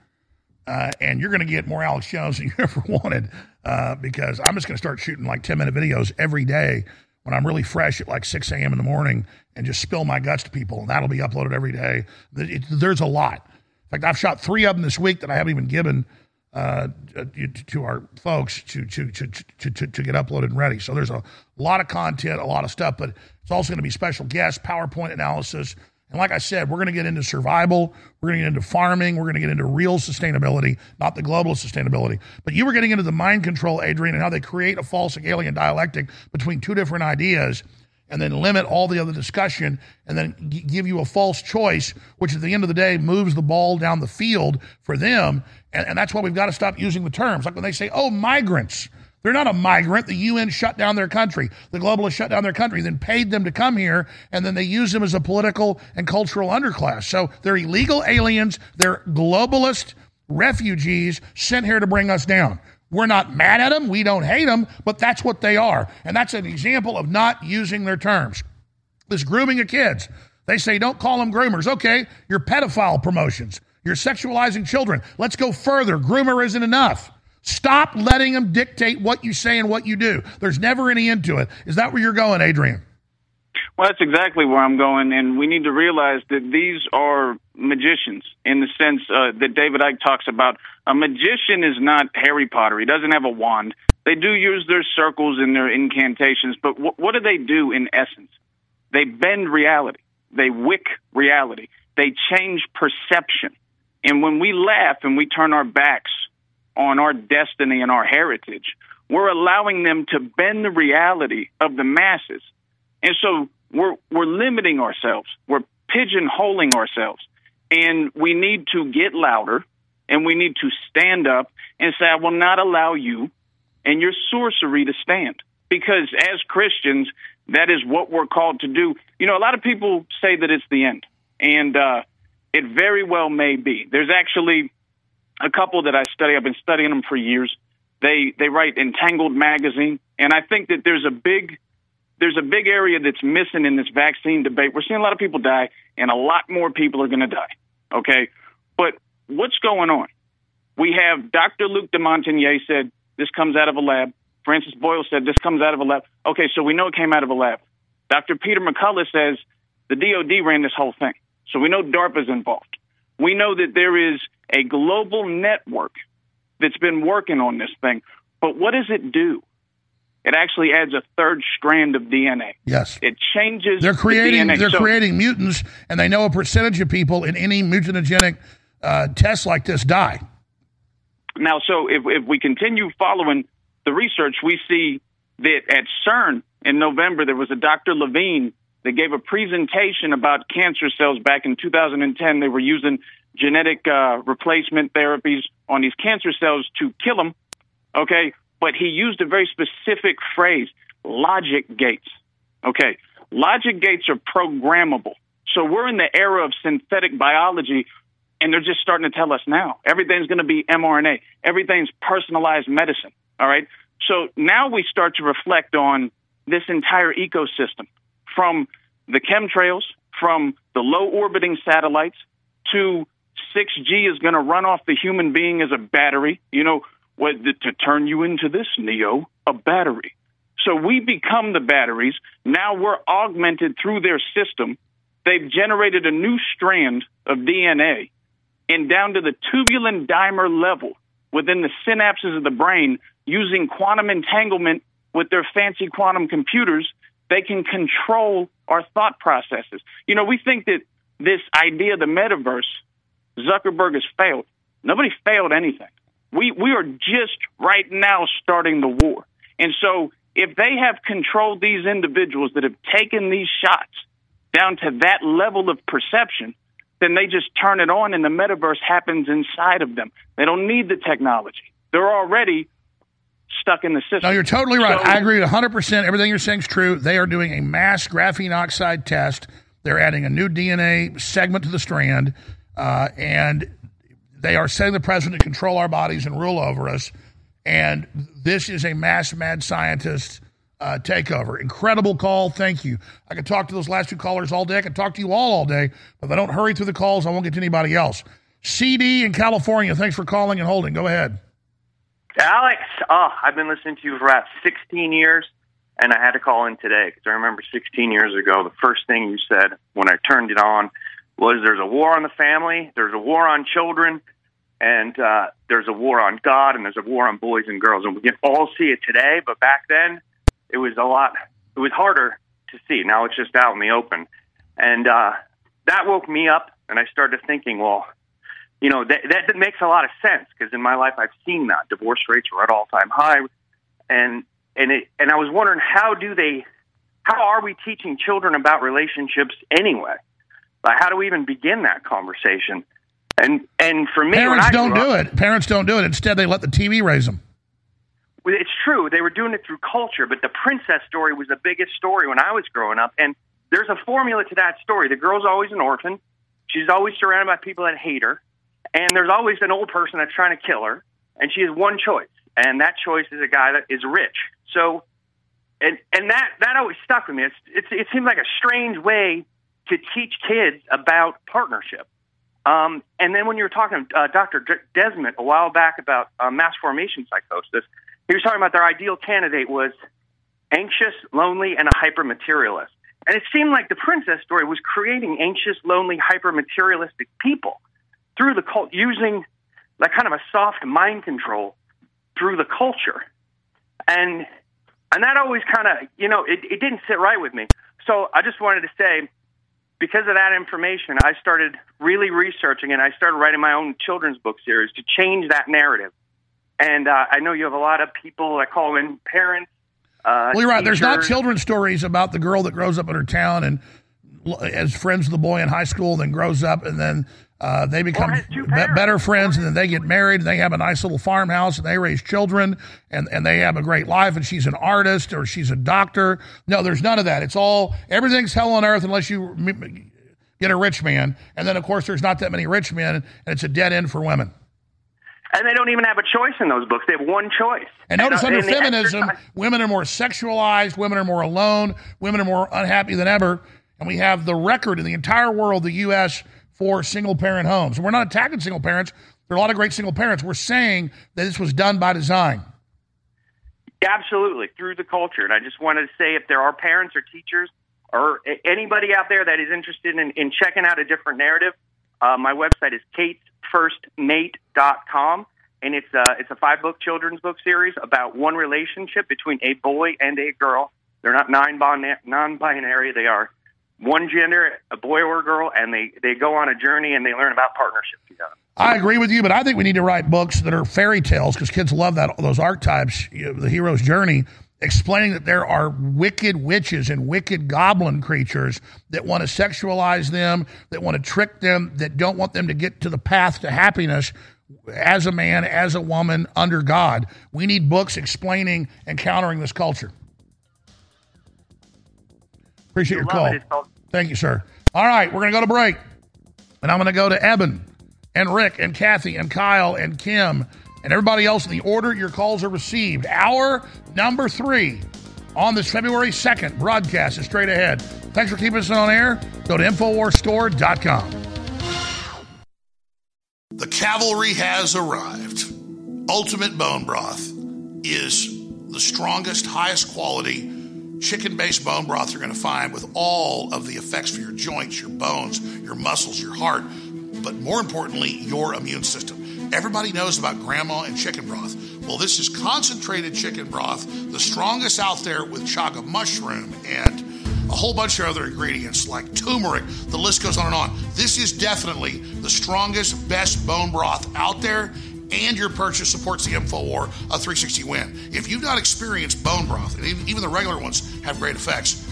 Uh, and you're going to get more Alex Jones than you ever wanted uh, because I'm just going to start shooting like 10 minute videos every day when I'm really fresh at like 6 a.m. in the morning and just spill my guts to people. And that'll be uploaded every day. It- it- there's a lot. In fact, I've shot three of them this week that I haven't even given uh, to, to our folks to, to, to, to, to, to get uploaded and ready. So there's a lot of content, a lot of stuff, but it's also going to be special guests, PowerPoint analysis. And like I said, we're going to get into survival. We're going to get into farming. We're going to get into real sustainability, not the global sustainability. But you were getting into the mind control, Adrian, and how they create a false alien dialectic between two different ideas and then limit all the other discussion and then give you a false choice, which at the end of the day moves the ball down the field for them. And, and that's why we've got to stop using the terms. Like when they say, oh, migrants. They're not a migrant. The UN shut down their country. The globalists shut down their country, then paid them to come here, and then they use them as a political and cultural underclass. So they're illegal aliens. They're globalist refugees sent here to bring us down. We're not mad at them. We don't hate them, but that's what they are. And that's an example of not using their terms. This grooming of kids. They say don't call them groomers. Okay, you're pedophile promotions. You're sexualizing children. Let's go further. Groomer isn't enough. Stop letting them dictate what you say and what you do. There's never any end to it. Is that where you're going, Adrian? Well, that's exactly where I'm going, and we need to realize that these are magicians in the sense uh, that David Icke talks about. A magician is not Harry Potter; he doesn't have a wand. They do use their circles and their incantations, but wh- what do they do in essence? They bend reality. They wick reality. They change perception. And when we laugh and we turn our backs on our destiny and our heritage, we're allowing them to bend the reality of the masses. And so we're we're limiting ourselves. We're pigeonholing ourselves. And we need to get louder and we need to stand up and say, I will not allow you and your sorcery to stand. Because as Christians, that is what we're called to do. You know, a lot of people say that it's the end. And uh, it very well may be. There's actually a couple that I study. I've been studying them for years. They they write Entangled magazine, and I think that there's a big there's a big area that's missing in this vaccine debate. We're seeing a lot of people die, and a lot more people are going to die. Okay, but what's going on? We have Dr. Luc de Montagnier said this comes out of a lab. Francis Boyle said this comes out of a lab. Okay, so we know it came out of a lab. Dr. Peter McCullough says the DoD ran this whole thing. So we know DARPA's involved. We know that there is a global network that's been working on this thing. But what does it do? It actually adds a third strand of DNA. Yes. It changes. They're creating The DNA. they're So- creating mutants, and they know a percentage of people in any mutagenic uh, test like this die. Now, so if, if we continue following the research, we see that at CERN in November, there was a Dr. Levine that gave a presentation about cancer cells back in 2010. They were using genetic uh, replacement therapies on these cancer cells to kill them. Okay. But he used a very specific phrase logic gates. Okay. Logic gates are programmable. So we're in the era of synthetic biology and they're just starting to tell us now everything's going to be mRNA, everything's personalized medicine. All right. So now we start to reflect on this entire ecosystem from the chemtrails, from the low orbiting satellites to 6G is going to run off the human being as a battery. You know, what to turn you into this, Neo, a battery. So we become the batteries. Now we're augmented through their system. They've generated a new strand of DNA and down to the tubulin dimer level within the synapses of the brain using quantum entanglement with their fancy quantum computers, they can control our thought processes. You know, we think that this idea of the metaverse, Zuckerberg has failed. Nobody failed anything. We we are just right now starting the war. And so if they have controlled these individuals that have taken these shots down to that level of perception, then they just turn it on and the metaverse happens inside of them. They don't need the technology. They're already stuck in the system. No, you're totally right. So- I agree 100%. Everything you're saying is true. They are doing a mass graphene oxide test. They're adding a new DNA segment to the strand, uh, and they are setting the president to control our bodies and rule over us. And this is a mass mad scientist uh, takeover. Incredible call. Thank you. I could talk to those last two callers all day. I could talk to you all all day, but if I don't hurry through the calls, I won't get to anybody else. CD in California, thanks for calling and holding. Go ahead. Alex, oh, I've been listening to you for about 16 years, and I had to call in today because I remember 16 years ago, the first thing you said when I turned it on was there's a war on the family, there's a war on children, and uh, there's a war on God, and there's a war on boys and girls. And we can all see it today, but back then it was a lot, it was harder to see. Now it's just out in the open. And uh, that woke me up, and I started thinking, well, you know that that makes a lot of sense because in my life I've seen that divorce rates are at all time high, and and it and I was wondering how do they, how are we teaching children about relationships anyway? Like how do we even begin that conversation? And and for me, Parents don't do up- it. Parents don't do it. Instead, they let the TV raise them. Well, It's true. They were doing it through culture, but the princess story was the biggest story when I was growing up. And there's a formula to that story. The girl's always an orphan. She's always surrounded by people that hate her. And there's always an old person that's trying to kill her. And she has one choice. And that choice is a guy that is rich. So, and, and that, that always stuck with me. It's, it's, it seemed like a strange way to teach kids about partnership. Um, and then when you were talking to uh, Dr. Desmet a while back about uh, mass formation psychosis, he was talking about their ideal candidate was anxious, lonely, and a hyper materialist. And it seemed like the princess story was creating anxious, lonely, hyper materialistic people through the cult, using like kind of a soft mind control through the culture. And and that always kind of, you know, it, it didn't sit right with me. So I just wanted to say, because of that information, I started really researching and I started writing my own children's book series to change that narrative. And uh, I know you have a lot of people that call in parents. Uh, Well, you're right. There's not children's stories about the girl that grows up in her town and as friends with the boy in high school, then grows up and then uh, they become be- better friends, and then they get married, and they have a nice little farmhouse, and they raise children, and, and they have a great life, and she's an artist or she's a doctor. No, there's none of that. It's all everything's hell on earth unless you get a rich man, and then of course there's not that many rich men, and it's a dead end for women. And they don't even have a choice in those books. They have one choice. And notice uh, under and feminism, exercise- women are more sexualized, women are more alone, women are more unhappy than ever. And we have the record in the entire world, the U.S., for single parent homes. We're not attacking single parents. There are a lot of great single parents. We're saying that this was done by design. Absolutely, through the culture. And I just wanted to say if there are parents or teachers or anybody out there that is interested in, in checking out a different narrative, uh, my website is katesfirstmate.com. And it's a, it's a five book children's book series about one relationship between a boy and a girl. They're not non binary, they are one gender, a boy or a girl, and they, they go on a journey and they learn about partnership together. I agree with you, but I think we need to write books that are fairy tales because kids love that those archetypes, you know, the hero's journey, explaining that there are wicked witches and wicked goblin creatures that want to sexualize them, that want to trick them, that don't want them to get to the path to happiness as a man, as a woman, under God. We need books explaining and countering this culture. Appreciate your call. it. Thank you, sir. All right, we're going to go to break. And I'm going to go to Eben and Rick and Kathy and Kyle and Kim and everybody else in the order your calls are received. Hour number three on this February 2nd broadcast is straight ahead. Thanks for keeping us on air. Go to InfoWarsStore.com. The cavalry has arrived. Ultimate Bone Broth is the strongest, highest quality chicken based bone broth you're going to find with all of the effects for your joints, your bones, your muscles, your heart, but more importantly, your immune system. Everybody knows about grandma and chicken broth. Well, this is concentrated chicken broth, the strongest out there with chaga mushroom and a whole bunch of other ingredients like turmeric. The list goes on and on. This is definitely the strongest, best bone broth out there, and your purchase supports the InfoWar a 360 win. If you've not experienced bone broth, and even the regular ones have great effects,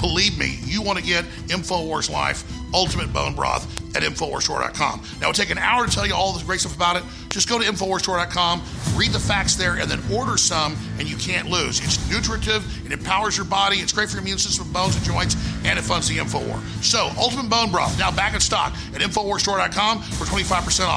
believe me, you want to get InfoWars Life Ultimate Bone Broth at InfoWarsStore.com. Now, it'll take an hour to tell you all the great stuff about it. Just go to InfoWarsStore.com, read the facts there, and then order some, and you can't lose. It's nutritive, it empowers your body, it's great for your immune system, bones, and joints, and it funds the InfoWar. So, Ultimate Bone Broth, now back in stock at InfoWarsStore.com for 25% off.